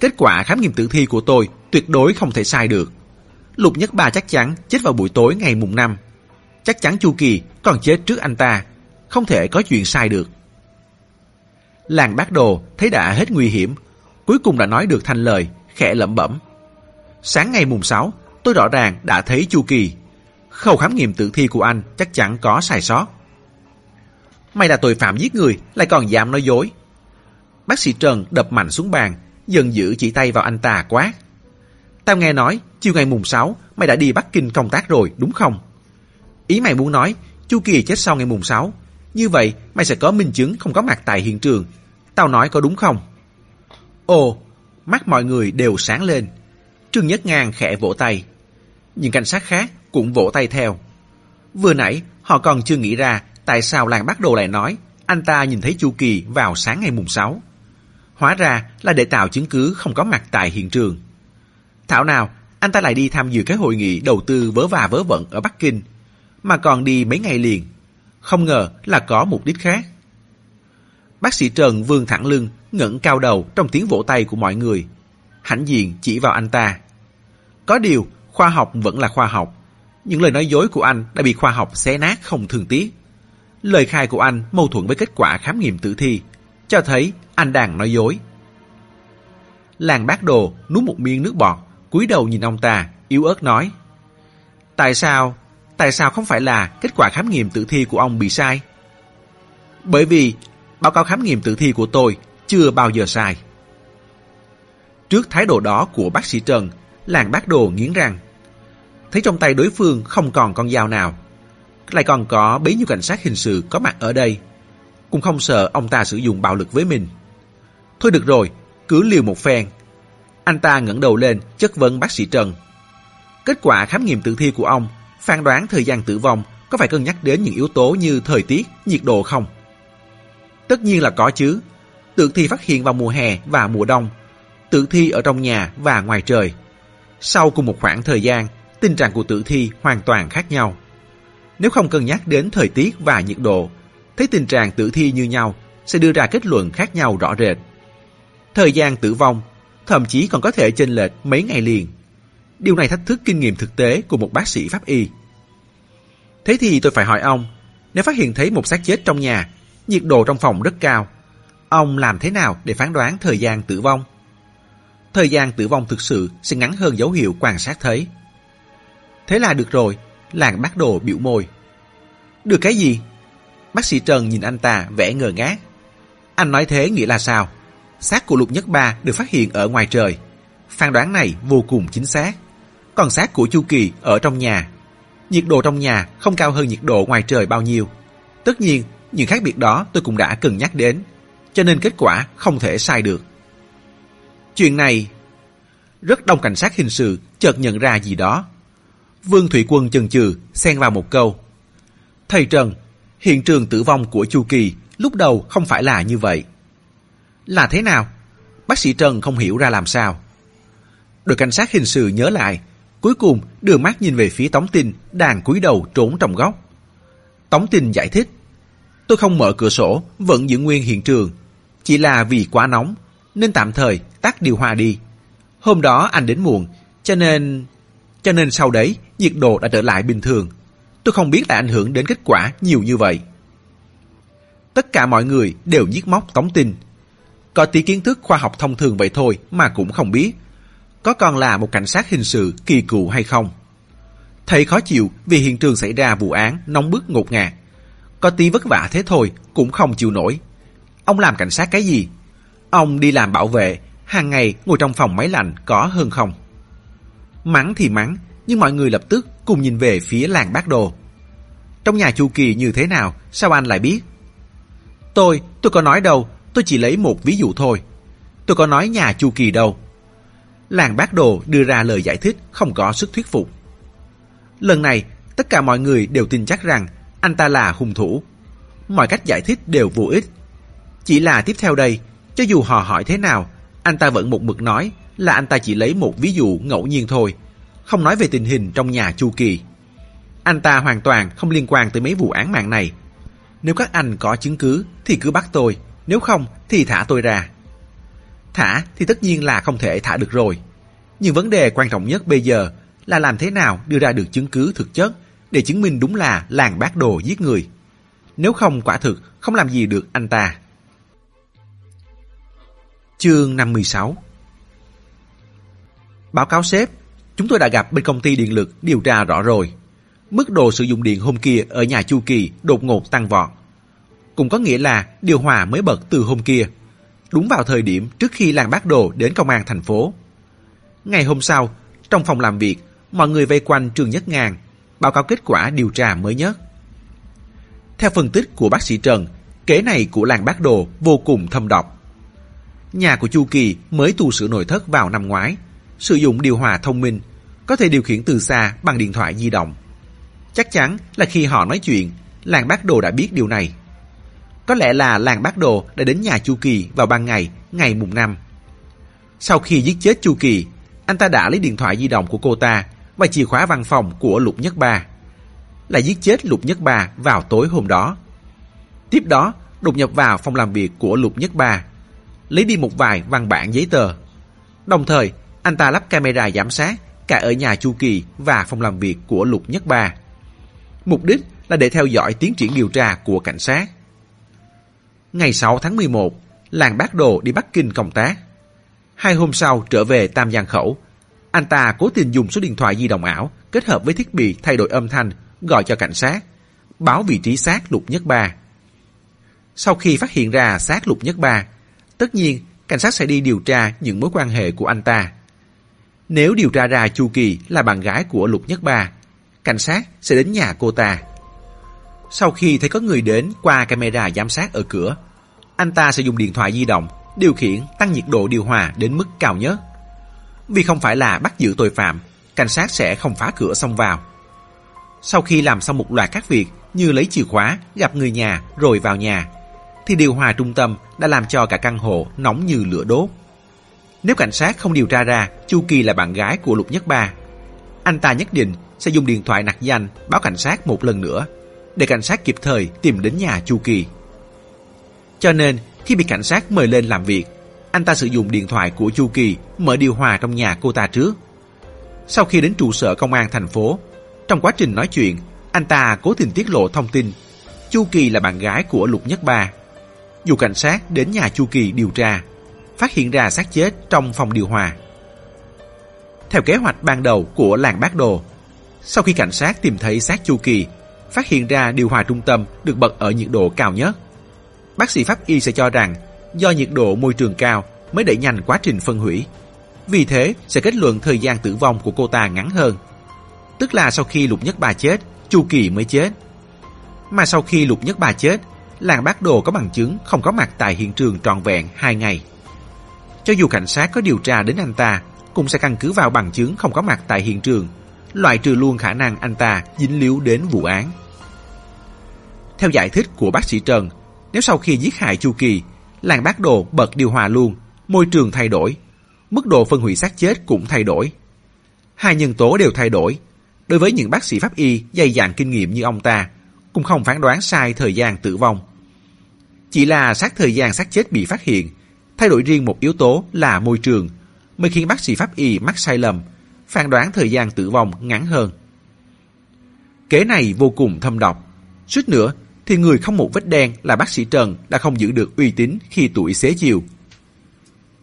Kết quả khám nghiệm tử thi của tôi tuyệt đối không thể sai được. Lục Nhất Ba chắc chắn chết vào buổi tối ngày mùng 5. Chắc chắn Chu Kỳ còn chết trước anh ta. Không thể có chuyện sai được. Làng bác đồ thấy đã hết nguy hiểm. Cuối cùng đã nói được thành lời, khẽ lẩm bẩm. Sáng ngày mùng 6, tôi rõ ràng đã thấy Chu Kỳ. Khâu khám nghiệm tử thi của anh chắc chắn có sai sót. Mày là tội phạm giết người, lại còn dám nói dối. Bác sĩ Trần đập mạnh xuống bàn, dần giữ chỉ tay vào anh ta quát. Tao nghe nói, chiều ngày mùng 6, mày đã đi Bắc Kinh công tác rồi, đúng không? Ý mày muốn nói, Chu Kỳ chết sau ngày mùng 6. Như vậy, mày sẽ có minh chứng không có mặt tại hiện trường. Tao nói có đúng không? Ồ, mắt mọi người đều sáng lên. Trương Nhất Ngang khẽ vỗ tay. Những cảnh sát khác cũng vỗ tay theo. Vừa nãy, họ còn chưa nghĩ ra tại sao làng bắt đồ lại nói anh ta nhìn thấy Chu Kỳ vào sáng ngày mùng 6. Hóa ra là để tạo chứng cứ không có mặt tại hiện trường. Thảo nào, anh ta lại đi tham dự cái hội nghị đầu tư vớ và vớ vẩn ở Bắc Kinh, mà còn đi mấy ngày liền. Không ngờ là có mục đích khác. Bác sĩ Trần vươn thẳng lưng, ngẩng cao đầu trong tiếng vỗ tay của mọi người. Hãnh diện chỉ vào anh ta. Có điều, khoa học vẫn là khoa học. Những lời nói dối của anh đã bị khoa học xé nát không thương tiếc. Lời khai của anh mâu thuẫn với kết quả khám nghiệm tử thi, cho thấy anh đang nói dối. Làng bác đồ nuốt một miếng nước bọt, cúi đầu nhìn ông ta, yếu ớt nói. Tại sao, tại sao không phải là kết quả khám nghiệm tử thi của ông bị sai? Bởi vì báo cáo khám nghiệm tử thi của tôi chưa bao giờ sai. Trước thái độ đó của bác sĩ Trần, làng bác đồ nghiến răng. Thấy trong tay đối phương không còn con dao nào. Lại còn có bấy nhiêu cảnh sát hình sự có mặt ở đây. Cũng không sợ ông ta sử dụng bạo lực với mình. Thôi được rồi, cứ liều một phen. Anh ta ngẩng đầu lên chất vấn bác sĩ Trần. Kết quả khám nghiệm tử thi của ông phán đoán thời gian tử vong có phải cân nhắc đến những yếu tố như thời tiết, nhiệt độ không? Tất nhiên là có chứ. Tử thi phát hiện vào mùa hè và mùa đông. Tử thi ở trong nhà và ngoài trời. Sau cùng một khoảng thời gian, tình trạng của tử thi hoàn toàn khác nhau. Nếu không cân nhắc đến thời tiết và nhiệt độ, thấy tình trạng tử thi như nhau sẽ đưa ra kết luận khác nhau rõ rệt. Thời gian tử vong thậm chí còn có thể chênh lệch mấy ngày liền. Điều này thách thức kinh nghiệm thực tế của một bác sĩ pháp y. Thế thì tôi phải hỏi ông, nếu phát hiện thấy một xác chết trong nhà, nhiệt độ trong phòng rất cao, ông làm thế nào để phán đoán thời gian tử vong? Thời gian tử vong thực sự sẽ ngắn hơn dấu hiệu quan sát thấy. Thế là được rồi, làng bác đồ biểu môi. Được cái gì? Bác sĩ Trần nhìn anh ta vẻ ngờ ngác. Anh nói thế nghĩa là sao? xác của Lục Nhất Ba được phát hiện ở ngoài trời. Phán đoán này vô cùng chính xác. Còn xác của Chu Kỳ ở trong nhà. Nhiệt độ trong nhà không cao hơn nhiệt độ ngoài trời bao nhiêu. Tất nhiên, những khác biệt đó tôi cũng đã cần nhắc đến, cho nên kết quả không thể sai được. Chuyện này... rất đông cảnh sát hình sự chợt nhận ra gì đó. Vương Thủy Quân chần chừ xen vào một câu. Thầy Trần, hiện trường tử vong của Chu Kỳ lúc đầu không phải là như vậy. Là thế nào? Bác sĩ Trần không hiểu ra làm sao. Đội cảnh sát hình sự nhớ lại, cuối cùng đưa mắt nhìn về phía Tống Tinh đang cúi đầu trốn trong góc. Tống Tinh giải thích, tôi không mở cửa sổ, vẫn giữ nguyên hiện trường. Chỉ là vì quá nóng, nên tạm thời tắt điều hòa đi. Hôm đó anh đến muộn, cho nên... Cho nên sau đấy, nhiệt độ đã trở lại bình thường. Tôi không biết là ảnh hưởng đến kết quả nhiều như vậy. Tất cả mọi người đều nhiếc móc Tống tin Có tí kiến thức khoa học thông thường vậy thôi mà cũng không biết. Có còn là một cảnh sát hình sự kỳ cựu hay không? Thầy khó chịu vì hiện trường xảy ra vụ án nóng bức ngột ngạt. Có tí vất vả thế thôi cũng không chịu nổi. Ông làm cảnh sát cái gì? Ông đi làm bảo vệ, hàng ngày ngồi trong phòng máy lạnh có hơn không? Mắng thì mắng, nhưng mọi người lập tức cùng nhìn về phía làng bác đồ. Trong nhà chu kỳ như thế nào, sao anh lại biết? Tôi, tôi có nói đâu, tôi chỉ lấy một ví dụ thôi. Tôi có nói nhà chu kỳ đâu. Làng bác đồ đưa ra lời giải thích không có sức thuyết phục. Lần này, tất cả mọi người đều tin chắc rằng anh ta là hung thủ. Mọi cách giải thích đều vô ích. Chỉ là tiếp theo đây, cho dù họ hỏi thế nào, anh ta vẫn một mực nói là anh ta chỉ lấy một ví dụ ngẫu nhiên thôi, không nói về tình hình trong nhà Chu Kỳ. Anh ta hoàn toàn không liên quan tới mấy vụ án mạng này. Nếu các anh có chứng cứ thì cứ bắt tôi, nếu không thì thả tôi ra. Thả thì tất nhiên là không thể thả được rồi. Nhưng vấn đề quan trọng nhất bây giờ là làm thế nào đưa ra được chứng cứ thực chất để chứng minh đúng là làng bác đồ giết người. Nếu không quả thực không làm gì được anh ta. Chương 56 Báo cáo sếp, chúng tôi đã gặp bên công ty điện lực điều tra rõ rồi. Mức độ sử dụng điện hôm kia ở nhà Chu Kỳ đột ngột tăng vọt. Cũng có nghĩa là điều hòa mới bật từ hôm kia. Đúng vào thời điểm trước khi làng bác đồ đến công an thành phố. Ngày hôm sau, trong phòng làm việc, mọi người vây quanh Trường Nhất Ngàn, báo cáo kết quả điều tra mới nhất. Theo phân tích của bác sĩ Trần, kế này của làng bác đồ vô cùng thâm độc. Nhà của Chu Kỳ mới tu sửa nội thất vào năm ngoái, sử dụng điều hòa thông minh, có thể điều khiển từ xa bằng điện thoại di động. Chắc chắn là khi họ nói chuyện, làng bác đồ đã biết điều này. Có lẽ là làng bác đồ đã đến nhà Chu Kỳ vào ban ngày, ngày mùng năm. Sau khi giết chết Chu Kỳ, anh ta đã lấy điện thoại di động của cô ta và chìa khóa văn phòng của Lục Nhất Ba. là giết chết Lục Nhất Ba vào tối hôm đó. Tiếp đó, đột nhập vào phòng làm việc của Lục Nhất Ba lấy đi một vài văn bản giấy tờ. Đồng thời, anh ta lắp camera giám sát cả ở nhà Chu Kỳ và phòng làm việc của Lục Nhất Ba. Mục đích là để theo dõi tiến triển điều tra của cảnh sát. Ngày 6 tháng 11, làng Bác Đồ đi Bắc Kinh công tác. Hai hôm sau trở về Tam Giang Khẩu, anh ta cố tình dùng số điện thoại di động ảo kết hợp với thiết bị thay đổi âm thanh gọi cho cảnh sát, báo vị trí xác Lục Nhất Ba. Sau khi phát hiện ra xác Lục Nhất Ba, Tất nhiên, cảnh sát sẽ đi điều tra những mối quan hệ của anh ta. Nếu điều tra ra Chu Kỳ là bạn gái của Lục Nhất Ba, cảnh sát sẽ đến nhà cô ta. Sau khi thấy có người đến qua camera giám sát ở cửa, anh ta sẽ dùng điện thoại di động điều khiển tăng nhiệt độ điều hòa đến mức cao nhất. Vì không phải là bắt giữ tội phạm, cảnh sát sẽ không phá cửa xông vào. Sau khi làm xong một loạt các việc như lấy chìa khóa, gặp người nhà rồi vào nhà, thì điều hòa trung tâm đã làm cho cả căn hộ nóng như lửa đốt. Nếu cảnh sát không điều tra ra Chu Kỳ là bạn gái của Lục Nhất Ba, anh ta nhất định sẽ dùng điện thoại nặc danh báo cảnh sát một lần nữa để cảnh sát kịp thời tìm đến nhà Chu Kỳ. Cho nên, khi bị cảnh sát mời lên làm việc, anh ta sử dụng điện thoại của Chu Kỳ mở điều hòa trong nhà cô ta trước. Sau khi đến trụ sở công an thành phố, trong quá trình nói chuyện, anh ta cố tình tiết lộ thông tin Chu Kỳ là bạn gái của Lục Nhất Ba. Dù cảnh sát đến nhà Chu Kỳ điều tra, phát hiện ra xác chết trong phòng điều hòa. Theo kế hoạch ban đầu của làng Bác Đồ, sau khi cảnh sát tìm thấy xác Chu Kỳ, phát hiện ra điều hòa trung tâm được bật ở nhiệt độ cao nhất. Bác sĩ pháp y sẽ cho rằng do nhiệt độ môi trường cao mới đẩy nhanh quá trình phân hủy. Vì thế sẽ kết luận thời gian tử vong của cô ta ngắn hơn. Tức là sau khi Lục Nhất Bà chết, Chu Kỳ mới chết. Mà sau khi Lục Nhất Bà chết, làng bác đồ có bằng chứng không có mặt tại hiện trường trọn vẹn hai ngày. Cho dù cảnh sát có điều tra đến anh ta, cũng sẽ căn cứ vào bằng chứng không có mặt tại hiện trường, loại trừ luôn khả năng anh ta dính líu đến vụ án. Theo giải thích của bác sĩ Trần, nếu sau khi giết hại Chu Kỳ, làng bác đồ bật điều hòa luôn, môi trường thay đổi, mức độ phân hủy xác chết cũng thay đổi. Hai nhân tố đều thay đổi. Đối với những bác sĩ pháp y dày dạn kinh nghiệm như ông ta, cũng không phán đoán sai thời gian tử vong. Chỉ là sát thời gian xác chết bị phát hiện, thay đổi riêng một yếu tố là môi trường, mới khiến bác sĩ pháp y mắc sai lầm, phán đoán thời gian tử vong ngắn hơn. Kế này vô cùng thâm độc. Suýt nữa thì người không một vết đen là bác sĩ Trần đã không giữ được uy tín khi tuổi xế chiều.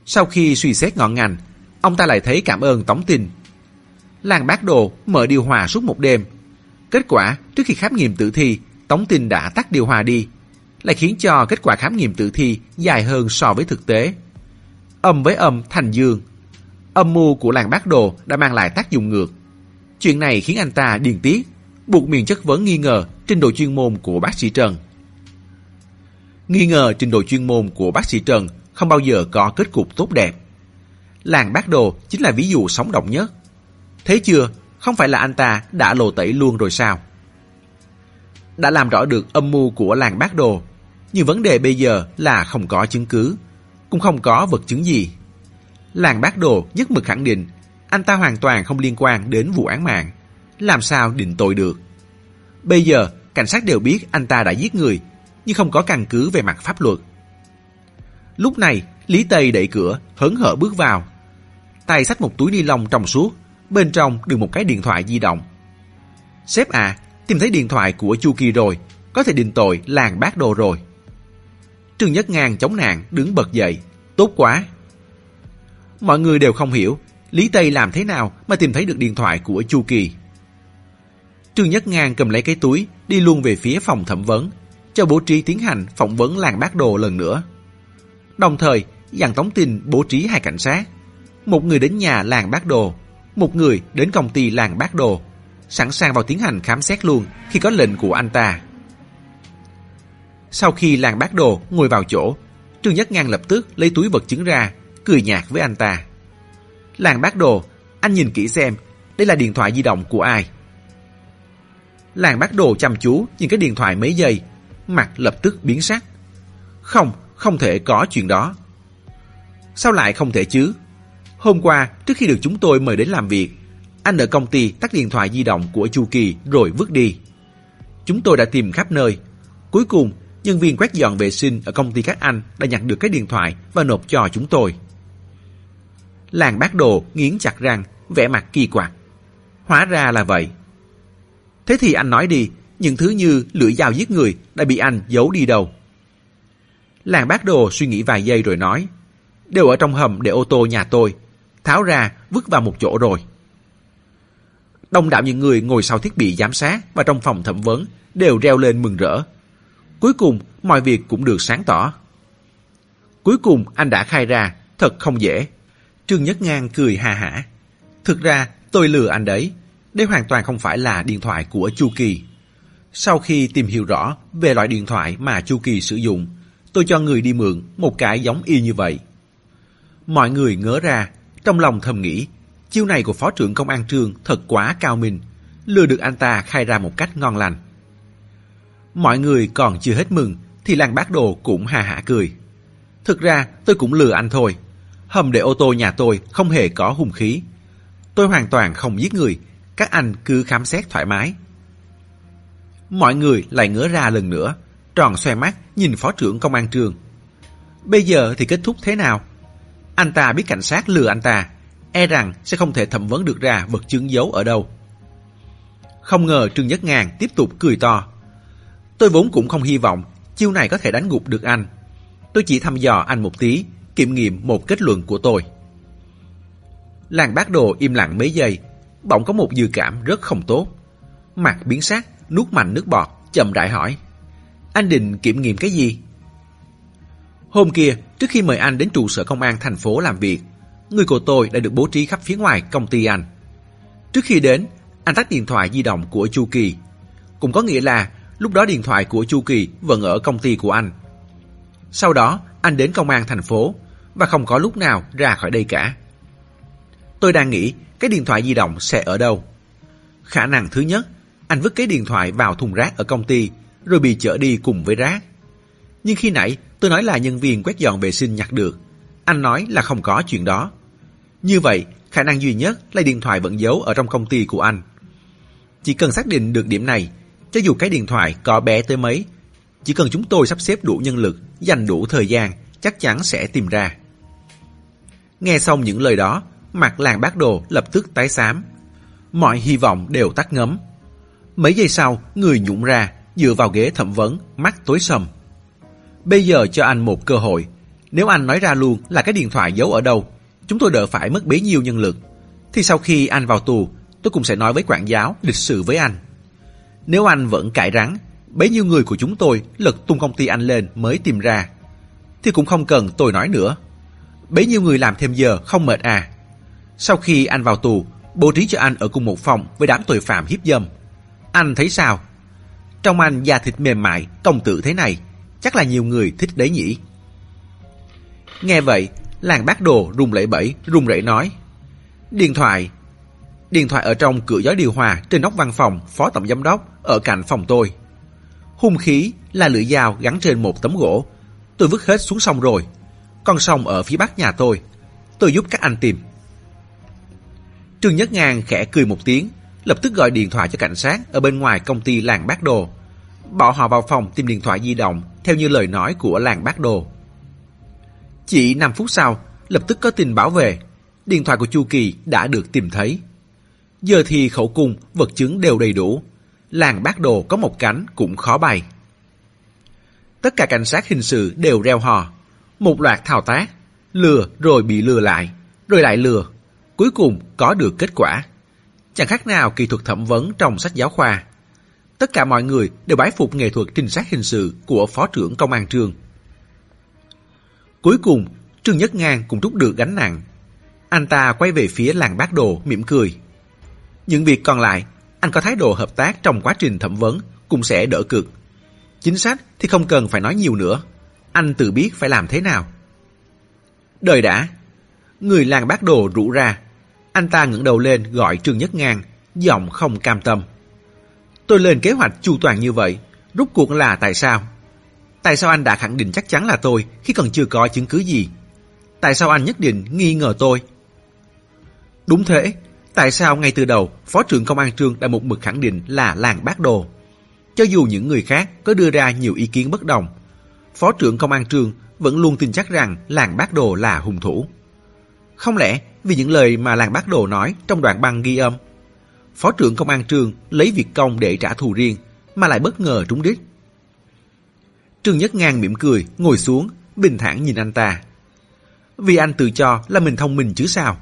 Sau khi suy xét ngọn ngành, ông ta lại thấy cảm ơn Tống tin. Làng bác đồ mở điều hòa suốt một đêm. Kết quả, trước khi khám nghiệm tử thi, Tống tin đã tắt điều hòa đi, lại khiến cho kết quả khám nghiệm tử thi dài hơn so với thực tế. Âm với âm thành dương. Âm mưu của làng bác đồ đã mang lại tác dụng ngược. Chuyện này khiến anh ta điên tiết, buộc miệng chất vấn nghi ngờ trình độ chuyên môn của bác sĩ Trần. Nghi ngờ trình độ chuyên môn của bác sĩ Trần không bao giờ có kết cục tốt đẹp. Làng bác đồ chính là ví dụ sống động nhất. Thế chưa, không phải là anh ta đã lộ tẩy luôn rồi sao? Đã làm rõ được âm mưu của làng bác đồ, nhưng vấn đề bây giờ là không có chứng cứ, cũng không có vật chứng gì. Làng bác đồ nhất mực khẳng định anh ta hoàn toàn không liên quan đến vụ án mạng, làm sao định tội được. Bây giờ, cảnh sát đều biết anh ta đã giết người, nhưng không có căn cứ về mặt pháp luật. Lúc này, Lý Tây đẩy cửa, hớn hở bước vào. Tay xách một túi ni lông trong suốt, bên trong được một cái điện thoại di động. Sếp à, tìm thấy điện thoại của Chu Kỳ rồi, có thể định tội làng bác đồ rồi. Trương Nhất Ngang chống nạn đứng bật dậy, tốt quá. Mọi người đều không hiểu Lý Tây làm thế nào mà tìm thấy được điện thoại của Chu Kỳ. Trương Nhất Ngang cầm lấy cái túi, đi luôn về phía phòng thẩm vấn, cho bố trí tiến hành phỏng vấn làng bác đồ lần nữa. Đồng thời, dặn Tống Tin bố trí hai cảnh sát. Một người đến nhà làng bác đồ, một người đến công ty làng bác đồ, sẵn sàng vào tiến hành khám xét luôn khi có lệnh của anh ta. Sau khi làng bác đồ ngồi vào chỗ, Trương Nhất Ngang lập tức lấy túi vật chứng ra, cười nhạt với anh ta. Làng bác đồ, anh nhìn kỹ xem, đây là điện thoại di động của ai? Làng bác đồ chăm chú nhìn cái điện thoại mấy giây, mặt lập tức biến sắc. Không, không thể có chuyện đó. Sao lại không thể chứ? Hôm qua, trước khi được chúng tôi mời đến làm việc, anh ở công ty tắt điện thoại di động của Chu Kỳ rồi vứt đi. Chúng tôi đã tìm khắp nơi. Cuối cùng, nhân viên quét dọn vệ sinh ở công ty các anh đã nhặt được cái điện thoại và nộp cho chúng tôi. Làng bác đồ nghiến chặt răng, vẻ mặt kỳ quặc. Hóa ra là vậy. Thế thì anh nói đi, những thứ như lưỡi dao giết người đã bị anh giấu đi đâu? Làng bác đồ suy nghĩ vài giây rồi nói, đều ở trong hầm để ô tô nhà tôi, tháo ra vứt vào một chỗ rồi. Đông đảo những người ngồi sau thiết bị giám sát và trong phòng thẩm vấn đều reo lên mừng rỡ. Cuối cùng, mọi việc cũng được sáng tỏ. Cuối cùng anh đã khai ra, thật không dễ. Trương Nhất Ngang cười hà hả. Thực ra, tôi lừa anh đấy. Đây hoàn toàn không phải là điện thoại của Chu Kỳ. Sau khi tìm hiểu rõ về loại điện thoại mà Chu Kỳ sử dụng, tôi cho người đi mượn một cái giống y như vậy. Mọi người ngớ ra, trong lòng thầm nghĩ, chiêu này của Phó trưởng Công an Trương thật quá cao minh, lừa được anh ta khai ra một cách ngon lành. Mọi người còn chưa hết mừng, thì làng bác đồ cũng hà hả cười. Thực ra tôi cũng lừa anh thôi. Hầm để ô tô nhà tôi không hề có hung khí. Tôi hoàn toàn không giết người, các anh cứ khám xét thoải mái. Mọi người lại ngỡ ra lần nữa, tròn xoe mắt nhìn phó trưởng công an trường. Bây giờ thì kết thúc thế nào? Anh ta biết cảnh sát lừa anh ta, e rằng sẽ không thể thẩm vấn được ra vật chứng giấu ở đâu. Không ngờ Trương Nhất Ngàn tiếp tục cười to. Tôi vốn cũng không hy vọng chiêu này có thể đánh gục được anh. Tôi chỉ thăm dò anh một tí, kiểm nghiệm một kết luận của tôi. Làng bác đồ im lặng mấy giây, bỗng có một dự cảm rất không tốt. Mặt biến sắc, nuốt mạnh nước bọt, chậm rãi hỏi. Anh định kiểm nghiệm cái gì? Hôm kia, trước khi mời anh đến trụ sở công an thành phố làm việc, người của tôi đã được bố trí khắp phía ngoài công ty anh. Trước khi đến, anh tắt điện thoại di động của Chu Kỳ. Cũng có nghĩa là lúc đó điện thoại của Chu Kỳ vẫn ở công ty của anh. Sau đó, anh đến công an thành phố và không có lúc nào ra khỏi đây cả. Tôi đang nghĩ cái điện thoại di động sẽ ở đâu. Khả năng thứ nhất, anh vứt cái điện thoại vào thùng rác ở công ty rồi bị chở đi cùng với rác. Nhưng khi nãy tôi nói là nhân viên quét dọn vệ sinh nhặt được. Anh nói là không có chuyện đó. Như vậy, khả năng duy nhất là điện thoại vẫn giấu ở trong công ty của anh. Chỉ cần xác định được điểm này, cho dù cái điện thoại có bé tới mấy, chỉ cần chúng tôi sắp xếp đủ nhân lực, dành đủ thời gian, chắc chắn sẽ tìm ra. Nghe xong những lời đó, mặt làng bác đồ lập tức tái xám. Mọi hy vọng đều tắt ngấm. Mấy giây sau, người nhũng ra, dựa vào ghế thẩm vấn, mắt tối sầm. Bây giờ cho anh một cơ hội. Nếu anh nói ra luôn là cái điện thoại giấu ở đâu, chúng tôi đỡ phải mất bấy nhiêu nhân lực. Thì sau khi anh vào tù, tôi cũng sẽ nói với quản giáo lịch sự với anh. Nếu anh vẫn cãi rắn, bấy nhiêu người của chúng tôi lật tung công ty anh lên mới tìm ra. Thì cũng không cần tôi nói nữa. Bấy nhiêu người làm thêm giờ không mệt à. Sau khi anh vào tù, bố trí cho anh ở cùng một phòng với đám tội phạm hiếp dâm. Anh thấy sao? Trong anh da thịt mềm mại, công tử thế này, chắc là nhiều người thích đấy nhỉ. Nghe vậy, làng bác đồ rung lẩy bẩy, rung rẩy nói. Điện thoại. Điện thoại ở trong cửa gió điều hòa trên nóc văn phòng phó tổng giám đốc ở cạnh phòng tôi. Hung khí là lưỡi dao gắn trên một tấm gỗ. Tôi vứt hết xuống sông rồi. Con sông ở phía bắc nhà tôi. Tôi giúp các anh tìm. Trương Nhất Ngang khẽ cười một tiếng, lập tức gọi điện thoại cho cảnh sát ở bên ngoài công ty làng bác đồ. Bảo họ vào phòng tìm điện thoại di động theo như lời nói của làng bác đồ. Chỉ 5 phút sau, lập tức có tin báo về. Điện thoại của Chu Kỳ đã được tìm thấy. Giờ thì khẩu cung, vật chứng đều đầy đủ. Làng bác đồ có một cánh cũng khó bay. Tất cả cảnh sát hình sự đều reo hò. Một loạt thao tác. Lừa rồi bị lừa lại. Rồi lại lừa. Cuối cùng có được kết quả. Chẳng khác nào kỹ thuật thẩm vấn trong sách giáo khoa. Tất cả mọi người đều bái phục nghệ thuật trinh sát hình sự của Phó trưởng Công an Trương. Cuối cùng, Trương Nhất Ngang cũng rút được gánh nặng. Anh ta quay về phía làng bác đồ mỉm cười. Những việc còn lại, anh có thái độ hợp tác trong quá trình thẩm vấn cũng sẽ đỡ cực. Chính sách thì không cần phải nói nhiều nữa. Anh tự biết phải làm thế nào. Đời đã. Người làng bác đồ rủ ra. Anh ta ngẩng đầu lên gọi Trương Nhất Ngang, giọng không cam tâm. Tôi lên kế hoạch chu toàn như vậy, rút cuộc là tại sao? Tại sao anh đã khẳng định chắc chắn là tôi khi còn chưa có chứng cứ gì? Tại sao anh nhất định nghi ngờ tôi? Đúng thế, tại sao ngay từ đầu Phó trưởng Công an Trương đã một mực khẳng định là làng bác đồ? Cho dù những người khác có đưa ra nhiều ý kiến bất đồng, Phó trưởng Công an Trương vẫn luôn tin chắc rằng làng bác đồ là hung thủ. Không lẽ vì những lời mà làng bác đồ nói trong đoạn băng ghi âm Phó trưởng công an trường lấy việc công để trả thù riêng, mà lại bất ngờ trúng đích. Trương Nhất Ngang mỉm cười, ngồi xuống, bình thản nhìn anh ta. Vì anh tự cho là mình thông minh chứ sao?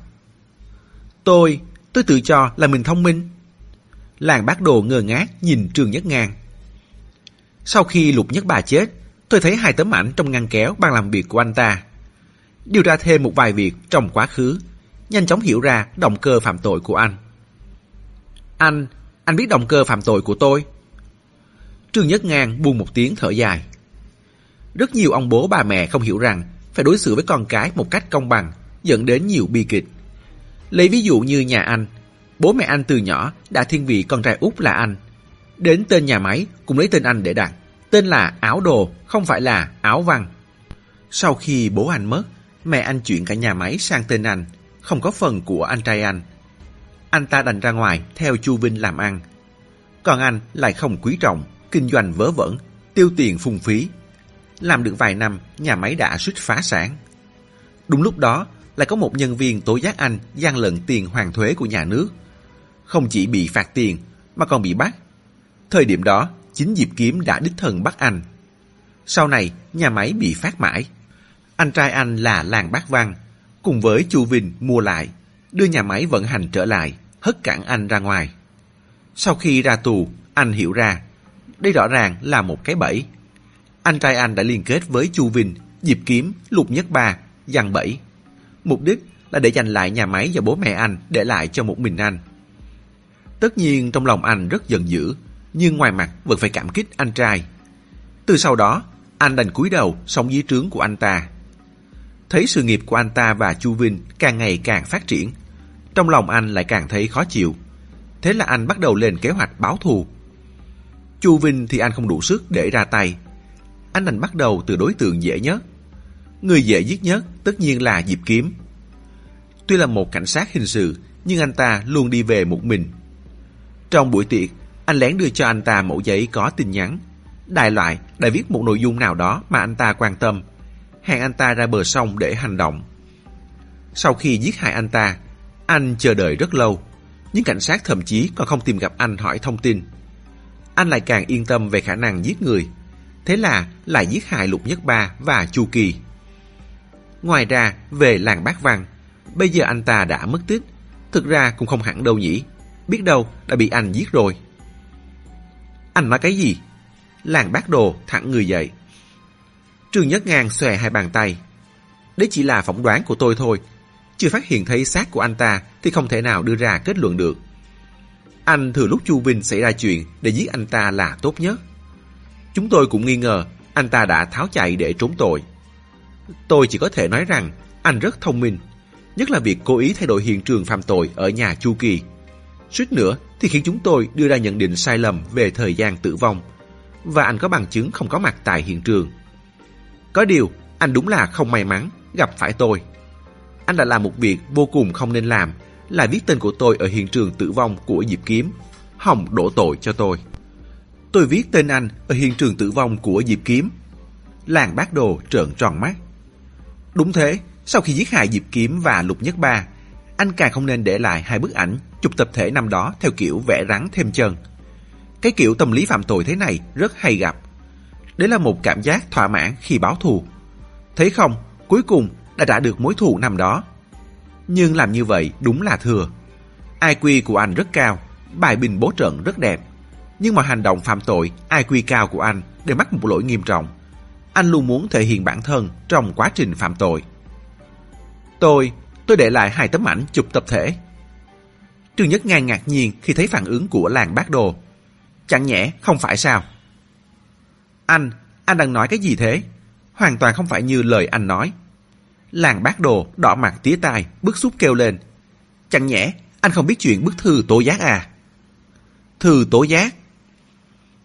Tôi, tôi tự cho là mình thông minh. Làng bác đồ ngơ ngác nhìn Trương Nhất Ngang. Sau khi Lục Nhất Bà chết, tôi thấy hai tấm ảnh trong ngăn kéo bàn làm việc của anh ta. Điều tra thêm một vài việc trong quá khứ, nhanh chóng hiểu ra động cơ phạm tội của anh. Anh, anh biết động cơ phạm tội của tôi. Trương Nhất Ngang buông một tiếng thở dài. Rất nhiều ông bố bà mẹ không hiểu rằng phải đối xử với con cái một cách công bằng, dẫn đến nhiều bi kịch. Lấy ví dụ như nhà anh, bố mẹ anh từ nhỏ đã thiên vị con trai út là anh. Đến tên nhà máy cũng lấy tên anh để đặt. Tên là Áo Đồ, không phải là Áo Văn. Sau khi bố anh mất, mẹ anh chuyển cả nhà máy sang tên anh, không có phần của anh trai anh anh ta đành ra ngoài theo Chu Vinh làm ăn. Còn anh lại không quý trọng, kinh doanh vớ vẩn, tiêu tiền phung phí. Làm được vài năm, nhà máy đã suýt phá sản. Đúng lúc đó, lại có một nhân viên tố giác anh gian lận tiền hoàn thuế của nhà nước. Không chỉ bị phạt tiền, mà còn bị bắt. Thời điểm đó, chính Diệp Kiếm đã đích thân bắt anh. Sau này, nhà máy bị phát mãi. Anh trai anh là Làng Bác Văn, cùng với Chu Vinh mua lại, đưa nhà máy vận hành trở lại hất cản anh ra ngoài. Sau khi ra tù, anh hiểu ra, đây rõ ràng là một cái bẫy. Anh trai anh đã liên kết với Chu Vinh, Diệp Kiếm, Lục Nhất Ba, dằn bẫy. Mục đích là để giành lại nhà máy và bố mẹ anh để lại cho một mình anh. Tất nhiên trong lòng anh rất giận dữ, nhưng ngoài mặt vẫn phải cảm kích anh trai. Từ sau đó, anh đành cúi đầu sống dưới trướng của anh ta. Thấy sự nghiệp của anh ta và Chu Vinh càng ngày càng phát triển, trong lòng anh lại càng thấy khó chịu. Thế là anh bắt đầu lên kế hoạch báo thù. Chu Vinh thì anh không đủ sức để ra tay. Anh đành bắt đầu từ đối tượng dễ nhất. Người dễ giết nhất tất nhiên là Diệp Kiếm. Tuy là một cảnh sát hình sự, nhưng anh ta luôn đi về một mình. Trong buổi tiệc, anh lén đưa cho anh ta mẫu giấy có tin nhắn. Đại loại đã viết một nội dung nào đó mà anh ta quan tâm. Hẹn anh ta ra bờ sông để hành động. Sau khi giết hại anh ta, anh chờ đợi rất lâu. Nhưng cảnh sát thậm chí còn không tìm gặp anh hỏi thông tin. Anh lại càng yên tâm về khả năng giết người. Thế là lại giết hại Lục Nhất Ba và Chu Kỳ. Ngoài ra, về làng Bác Văn, bây giờ anh ta đã mất tích. Thực ra cũng không hẳn đâu nhỉ. Biết đâu đã bị anh giết rồi. Anh nói cái gì? Làng bác đồ thẳng người dậy. Trương Nhất Ngang xòe hai bàn tay. Đấy chỉ là phỏng đoán của tôi thôi. Chưa phát hiện thấy xác của anh ta thì không thể nào đưa ra kết luận được. Anh thừa lúc Chu Vinh xảy ra chuyện để giết anh ta là tốt nhất. Chúng tôi cũng nghi ngờ anh ta đã tháo chạy để trốn tội. Tôi chỉ có thể nói rằng anh rất thông minh, nhất là việc cố ý thay đổi hiện trường phạm tội ở nhà Chu Kỳ. Suýt nữa thì khiến chúng tôi đưa ra nhận định sai lầm về thời gian tử vong và anh có bằng chứng không có mặt tại hiện trường. Có điều, anh đúng là không may mắn gặp phải tôi. Anh đã làm một việc vô cùng không nên làm là viết tên của tôi ở hiện trường tử vong của Diệp Kiếm, Hồng đổ tội cho tôi. Tôi viết tên anh ở hiện trường tử vong của Diệp Kiếm. Làng bác đồ trợn tròn mắt. Đúng thế, sau khi giết hại Diệp Kiếm và Lục Nhất Ba, anh càng không nên để lại hai bức ảnh chụp tập thể năm đó theo kiểu vẽ rắn thêm chân. Cái kiểu tâm lý phạm tội thế này rất hay gặp. Đấy là một cảm giác thỏa mãn khi báo thù. Thấy không, cuối cùng đã trả được mối thù năm đó. Nhưng làm như vậy đúng là thừa. IQ của anh rất cao, bài bình bố trận rất đẹp. Nhưng mà hành động phạm tội IQ cao của anh đều mắc một lỗi nghiêm trọng. Anh luôn muốn thể hiện bản thân trong quá trình phạm tội. Tôi, tôi để lại hai tấm ảnh chụp tập thể. Trương Nhất Ngang ngạc nhiên khi thấy phản ứng của làng bác đồ. Chẳng nhẽ không phải sao? Anh, anh đang nói cái gì thế? Hoàn toàn không phải như lời anh nói. Làng bác đồ đỏ mặt tía tai, bức xúc kêu lên. Chẳng nhẽ anh không biết chuyện bức thư tố giác à? Thư tố giác?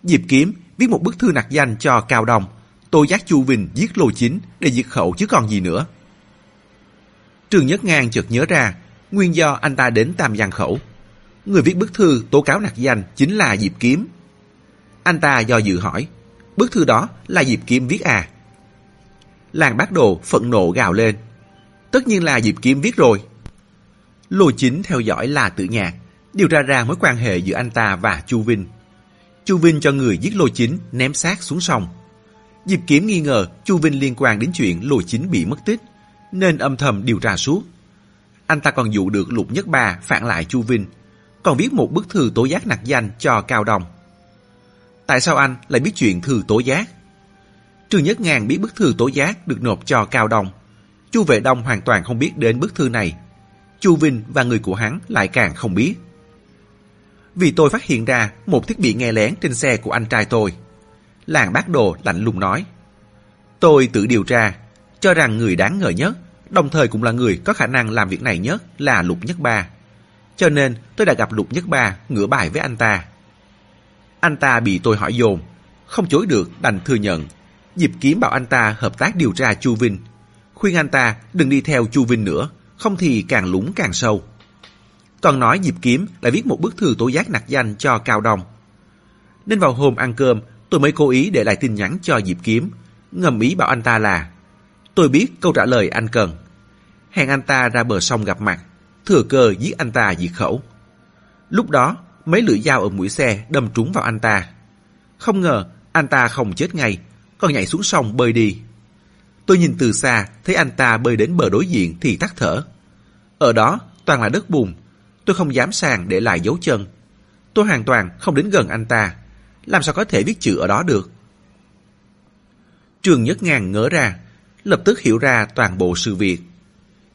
Diệp Kiếm viết một bức thư nặc danh cho Cao Đồng, tố giác Chu Vinh giết Lô Chính để diệt khẩu chứ còn gì nữa. Trường Nhất Ngang chợt nhớ ra, nguyên do anh ta đến Tam Giang Khẩu. Người viết bức thư tố cáo nặc danh chính là Diệp Kiếm. Anh ta do dự hỏi, bức thư đó là Diệp Kiếm viết à? Làng bác đồ phẫn nộ gào lên. Tất nhiên là Diệp Kiếm viết rồi. Lô chính theo dõi là tự nhạc, điều tra ra mối quan hệ giữa anh ta và Chu Vinh. Chu Vinh cho người giết Lô Chính ném xác xuống sông. Diệp Kiếm nghi ngờ Chu Vinh liên quan đến chuyện Lô Chính bị mất tích, nên âm thầm điều tra suốt. Anh ta còn dụ được Lục Nhất Ba phản lại Chu Vinh, còn viết một bức thư tố giác nặc danh cho Cao đồng. Tại sao anh lại biết chuyện thư tố giác? Trương Nhất Ngàn biết bức thư tố giác được nộp cho Cao Đông. Chu Vệ Đông hoàn toàn không biết đến bức thư này. Chu Vinh và người của hắn lại càng không biết. Vì tôi phát hiện ra một thiết bị nghe lén trên xe của anh trai tôi. Làng bác đồ lạnh lùng nói. Tôi tự điều tra, cho rằng người đáng ngờ nhất, đồng thời cũng là người có khả năng làm việc này nhất là Lục Nhất Ba. Cho nên tôi đã gặp Lục Nhất Ba ngửa bài với anh ta. Anh ta bị tôi hỏi dồn, không chối được đành thừa nhận. Diệp Kiếm bảo anh ta hợp tác điều tra Chu Vinh, khuyên anh ta đừng đi theo Chu Vinh nữa, không thì càng lúng càng sâu. Toàn nói Diệp Kiếm đã viết một bức thư tố giác nặc danh cho Cao Đồng, Nên vào hôm ăn cơm, tôi mới cố ý để lại tin nhắn cho Diệp Kiếm, ngầm ý bảo anh ta là Tôi biết câu trả lời anh cần. Hẹn anh ta ra bờ sông gặp mặt, thừa cơ giết anh ta diệt khẩu. Lúc đó, mấy lưỡi dao ở mũi xe đâm trúng vào anh ta. Không ngờ, anh ta không chết ngay, còn nhảy xuống sông bơi đi. Tôi nhìn từ xa, thấy anh ta bơi đến bờ đối diện thì tắt thở. Ở đó, toàn là đất bùn. Tôi không dám sàng để lại dấu chân. Tôi hoàn toàn không đến gần anh ta. Làm sao có thể viết chữ ở đó được? Trường Nhất Ngàn ngỡ ra, lập tức hiểu ra toàn bộ sự việc.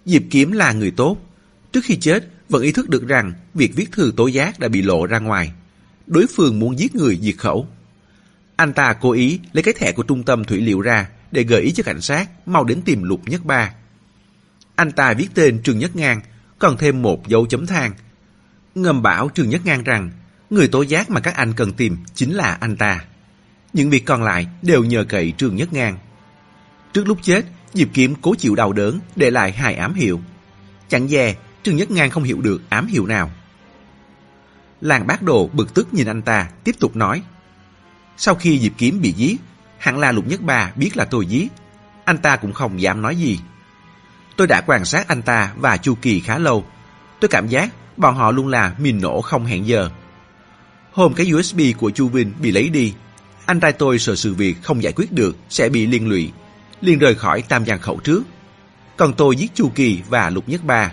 Diệp Kiếm là người tốt. Trước khi chết, vẫn ý thức được rằng việc viết thư tố giác đã bị lộ ra ngoài. Đối phương muốn giết người diệt khẩu. Anh ta cố ý lấy cái thẻ của trung tâm thủy liệu ra để gợi ý cho cảnh sát mau đến tìm Lục Nhất Ba. Anh ta viết tên Trương Nhất Ngang, còn thêm một dấu chấm than. Ngầm bảo Trương Nhất Ngang rằng người tố giác mà các anh cần tìm chính là anh ta. Những việc còn lại đều nhờ cậy Trương Nhất Ngang. Trước lúc chết, Diệp Kiếm cố chịu đau đớn để lại hai ám hiệu. Chẳng dè, Trương Nhất Ngang không hiểu được ám hiệu nào. Làng bác đồ bực tức nhìn anh ta, tiếp tục nói. Sau khi Diệp Kiếm bị giết, hẳn là Lục Nhất Ba biết là tôi giết. Anh ta cũng không dám nói gì. Tôi đã quan sát anh ta và Chu Kỳ khá lâu. Tôi cảm giác bọn họ luôn là mìn nổ không hẹn giờ. Hôm cái USB của Chu Vinh bị lấy đi, anh trai tôi sợ sự việc không giải quyết được sẽ bị liên lụy, liền rời khỏi Tam Giang Khẩu trước. Còn tôi giết Chu Kỳ và Lục Nhất Ba,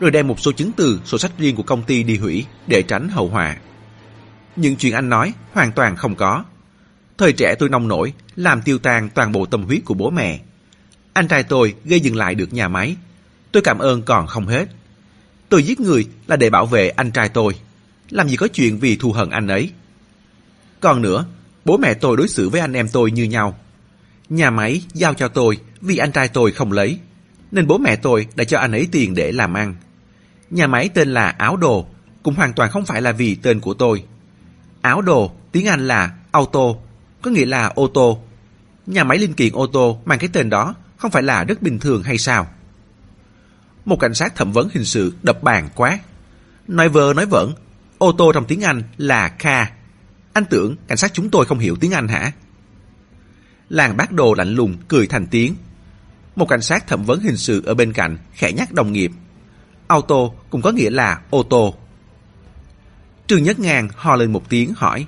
rồi đem một số chứng từ, sổ sách riêng của công ty đi hủy để tránh hậu họa. Những chuyện anh nói hoàn toàn không có. Thời trẻ tôi nông nổi, làm tiêu tan toàn bộ tâm huyết của bố mẹ. Anh trai tôi gây dừng lại được nhà máy. Tôi cảm ơn còn không hết. Tôi giết người là để bảo vệ anh trai tôi. Làm gì có chuyện vì thù hận anh ấy. Còn nữa, bố mẹ tôi đối xử với anh em tôi như nhau. Nhà máy giao cho tôi vì anh trai tôi không lấy. Nên bố mẹ tôi đã cho anh ấy tiền để làm ăn. Nhà máy tên là Áo Đồ, cũng hoàn toàn không phải là vì tên của tôi. Áo Đồ, tiếng Anh là auto, có nghĩa là ô tô. Nhà máy linh kiện ô tô mang cái tên đó không phải là rất bình thường hay sao? Một cảnh sát thẩm vấn hình sự đập bàn quá. Nói vơ nói vẩn, ô tô trong tiếng Anh là car. Anh tưởng cảnh sát chúng tôi không hiểu tiếng Anh hả? Làng bác đồ lạnh lùng cười thành tiếng. Một cảnh sát thẩm vấn hình sự ở bên cạnh khẽ nhắc đồng nghiệp. Auto cũng có nghĩa là ô tô. Trương Nhất Ngàn ho lên một tiếng hỏi.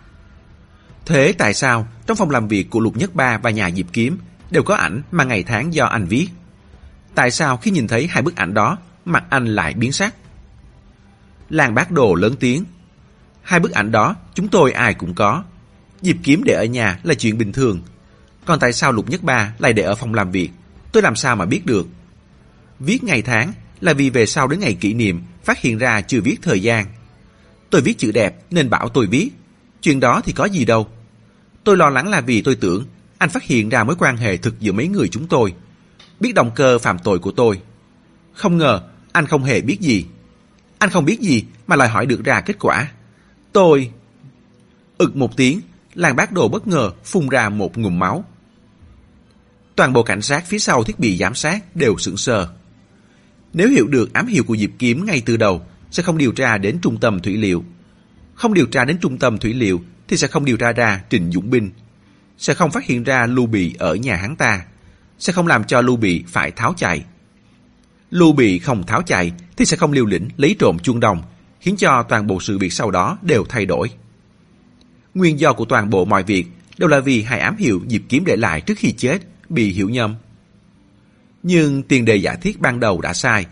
Thế tại sao trong phòng làm việc của Lục Nhất Ba và nhà Diệp Kiếm đều có ảnh mà ngày tháng do anh viết? Tại sao khi nhìn thấy hai bức ảnh đó, mặt anh lại biến sắc? Làng bác đồ lớn tiếng. Hai bức ảnh đó chúng tôi ai cũng có. Diệp Kiếm để ở nhà là chuyện bình thường. Còn tại sao Lục Nhất Ba lại để ở phòng làm việc? Tôi làm sao mà biết được? Viết ngày tháng là vì về sau đến ngày kỷ niệm phát hiện ra chưa viết thời gian. Tôi viết chữ đẹp nên bảo tôi viết. Chuyện đó thì có gì đâu. Tôi lo lắng là vì tôi tưởng anh phát hiện ra mối quan hệ thực giữa mấy người chúng tôi. Biết động cơ phạm tội của tôi. Không ngờ anh không hề biết gì. Anh không biết gì mà lại hỏi được ra kết quả. Tôi... ực một tiếng, làng bác đồ bất ngờ phun ra một ngụm máu. Toàn bộ cảnh sát phía sau thiết bị giám sát đều sững sờ. Nếu hiểu được ám hiệu của Diệp Kiếm ngay từ đầu, sẽ không điều tra đến trung tâm thủy liệu. Không điều tra đến trung tâm thủy liệu thì sẽ không điều tra ra Trình Dũng Binh. Sẽ không phát hiện ra Lưu Bị ở nhà hắn ta. Sẽ không làm cho Lưu Bị phải tháo chạy. Lưu Bị không tháo chạy thì sẽ không liều lĩnh lấy trộm chuông đồng, khiến cho toàn bộ sự việc sau đó đều thay đổi. Nguyên do của toàn bộ mọi việc đều là vì hai ám hiệu Diệp Kiếm để lại trước khi chết bị hiểu nhầm. Nhưng tiền đề giả thiết ban đầu đã sai,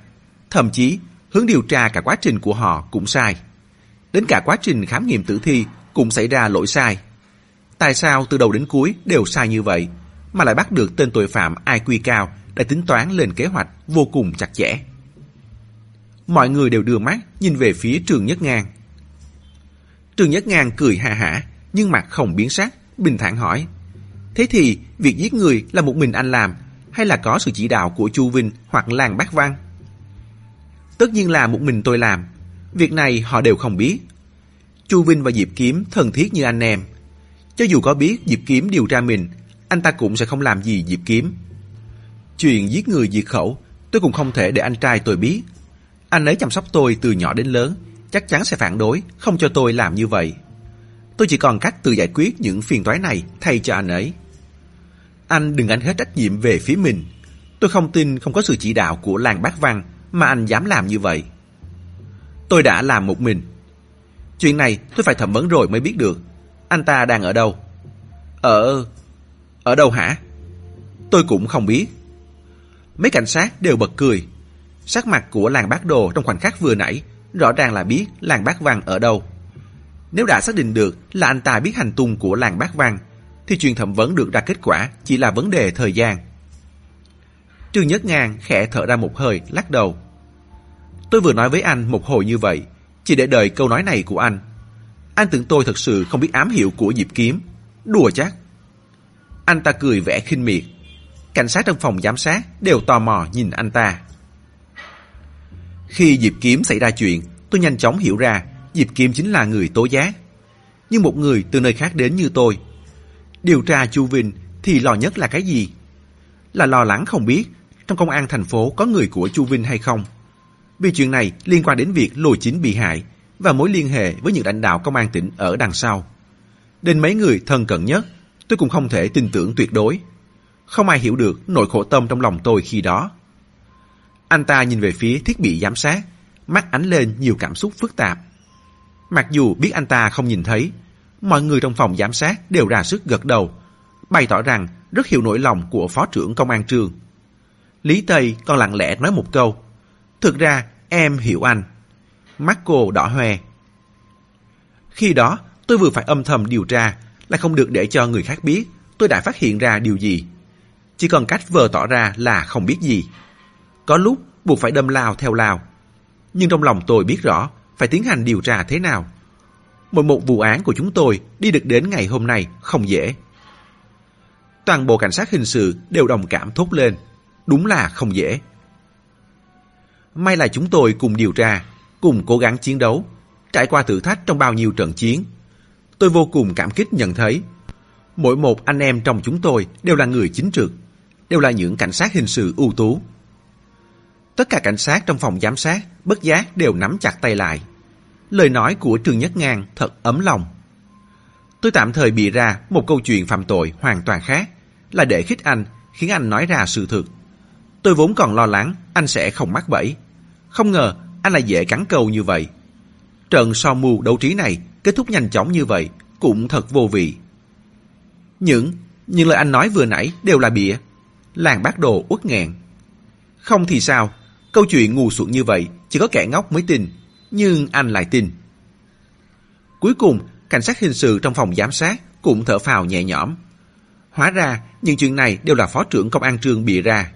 thậm chí hướng điều tra cả quá trình của họ cũng sai. Đến cả quá trình khám nghiệm tử thi cũng xảy ra lỗi sai. Tại sao từ đầu đến cuối đều sai như vậy, mà lại bắt được tên tội phạm IQ cao để tính toán lên kế hoạch vô cùng chặt chẽ? Mọi người đều đưa mắt nhìn về phía Trường Nhất Ngang. Trường Nhất Ngang cười hà hả, nhưng mặt không biến sắc, bình thản hỏi. Thế thì, việc giết người là một mình anh làm, hay là có sự chỉ đạo của Chu Vinh hoặc Lan Bác Văn? Tất nhiên là một mình tôi làm. Việc này họ đều không biết. Chu Vinh và Diệp Kiếm thân thiết như anh em. Cho dù có biết Diệp Kiếm điều tra mình, anh ta cũng sẽ không làm gì Diệp Kiếm. Chuyện giết người diệt khẩu, tôi cũng không thể để anh trai tôi biết. Anh ấy chăm sóc tôi từ nhỏ đến lớn, chắc chắn sẽ phản đối, không cho tôi làm như vậy. Tôi chỉ còn cách tự giải quyết những phiền toái này thay cho anh ấy. Anh đừng gánh hết trách nhiệm về phía mình. Tôi không tin không có sự chỉ đạo của làng bác văn mà anh dám làm như vậy. Tôi đã làm một mình. Chuyện này tôi phải thẩm vấn rồi mới biết được. Anh ta đang ở đâu? Ở... Ở đâu hả? Tôi cũng không biết. Mấy cảnh sát đều bật cười. Sắc mặt của làng bác đồ trong khoảnh khắc vừa nãy rõ ràng là biết làng bác văn ở đâu. Nếu đã xác định được là anh ta biết hành tung của làng bác văn, thì chuyện thẩm vấn được ra kết quả chỉ là vấn đề thời gian. Trương Nhất Ngang khẽ thở ra một hơi, lắc đầu. Tôi vừa nói với anh một hồi như vậy, chỉ để đợi câu nói này của anh. Anh tưởng tôi thật sự không biết ám hiệu của Diệp Kiếm. Đùa chắc. Anh ta cười vẻ khinh miệt. Cảnh sát trong phòng giám sát đều tò mò nhìn anh ta. Khi Diệp Kiếm xảy ra chuyện, tôi nhanh chóng hiểu ra Diệp Kiếm chính là người tố giác. Nhưng một người từ nơi khác đến như tôi. Điều tra Chu Vinh thì lo nhất là cái gì? Là lo lắng không biết trong công an thành phố có người của Chu Vinh hay không. Vì chuyện này liên quan đến việc lôi chính bị hại và mối liên hệ với những lãnh đạo công an tỉnh ở đằng sau. Đến mấy người thân cận nhất, tôi cũng không thể tin tưởng tuyệt đối. Không ai hiểu được nỗi khổ tâm trong lòng tôi khi đó. Anh ta nhìn về phía thiết bị giám sát, mắt ánh lên nhiều cảm xúc phức tạp. Mặc dù biết anh ta không nhìn thấy, mọi người trong phòng giám sát đều ra sức gật đầu, bày tỏ rằng rất hiểu nỗi lòng của phó trưởng công an trường. Lý Tây còn lặng lẽ nói một câu, Thực ra em hiểu anh. Mắt cô đỏ hoe. Khi đó tôi vừa phải âm thầm điều tra, lại không được để cho người khác biết tôi đã phát hiện ra điều gì. Chỉ còn cách vờ tỏ ra là không biết gì. Có lúc buộc phải đâm lao theo lao. Nhưng trong lòng tôi biết rõ phải tiến hành điều tra thế nào. Mỗi một vụ án của chúng tôi đi được đến ngày hôm nay không dễ. Toàn bộ cảnh sát hình sự đều đồng cảm thốt lên. Đúng là không dễ. May là chúng tôi cùng điều tra, cùng cố gắng chiến đấu, trải qua thử thách trong bao nhiêu trận chiến. Tôi vô cùng cảm kích nhận thấy, mỗi một anh em trong chúng tôi đều là người chính trực, đều là những cảnh sát hình sự ưu tú. Tất cả cảnh sát trong phòng giám sát bất giác đều nắm chặt tay lại. Lời nói của Trương Nhất Ngang thật ấm lòng. Tôi tạm thời bị ra một câu chuyện phạm tội hoàn toàn khác, là để khích anh, khiến anh nói ra sự thực. Tôi vốn còn lo lắng anh sẽ không mắc bẫy. Không ngờ anh lại dễ cắn câu như vậy. Trận so mưu đấu trí này kết thúc nhanh chóng như vậy cũng thật vô vị. Những, những lời anh nói vừa nãy đều là bịa. Làng bác đồ uất nghẹn. Không thì sao, câu chuyện ngu xuẩn như vậy chỉ có kẻ ngốc mới tin, nhưng anh lại tin. Cuối cùng, cảnh sát hình sự trong phòng giám sát cũng thở phào nhẹ nhõm. Hóa ra, những chuyện này đều là phó trưởng công an trường bịa ra.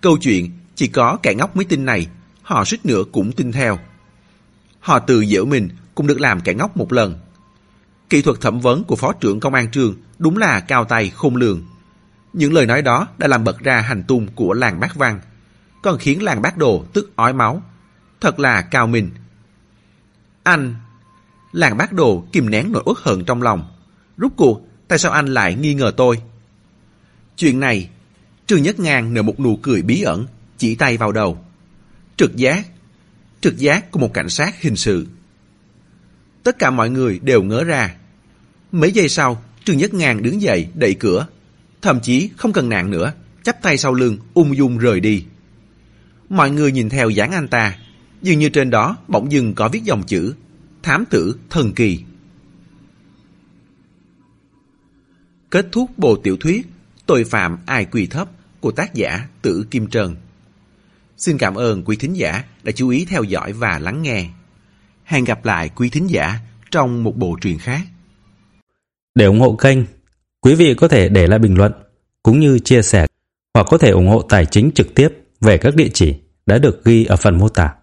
Câu chuyện chỉ có kẻ ngốc mới tin này, họ suýt nữa cũng tin theo. Họ tự giễu mình cũng được làm kẻ ngốc một lần. Kỹ thuật thẩm vấn của phó trưởng công an trường đúng là cao tay khôn lường. Những lời nói đó đã làm bật ra hành tung của làng bác văn, còn khiến làng bác đồ tức ói máu. Thật là cao minh. Anh! Làng bác đồ kìm nén nỗi uất hận trong lòng. Rút cuộc, tại sao anh lại nghi ngờ tôi? Chuyện này Trương Nhất Ngang nở một nụ cười bí ẩn, chỉ tay vào đầu. Trực giác, trực giác của một cảnh sát hình sự. Tất cả mọi người đều ngỡ ra. Mấy giây sau, Trương Nhất Ngang đứng dậy đẩy cửa. Thậm chí không cần nạn nữa, chắp tay sau lưng, ung dung rời đi. Mọi người nhìn theo dáng anh ta, dường như trên đó bỗng dưng có viết dòng chữ Thám tử thần kỳ. Kết thúc bộ tiểu thuyết Tội phạm ai quy thấp của tác giả Tử Kim Trần. Xin cảm ơn quý thính giả đã chú ý theo dõi và lắng nghe. Hẹn gặp lại quý thính giả trong một bộ truyện khác. Để ủng hộ kênh, quý vị có thể để lại bình luận cũng như chia sẻ hoặc có thể ủng hộ tài chính trực tiếp về các địa chỉ đã được ghi ở phần mô tả.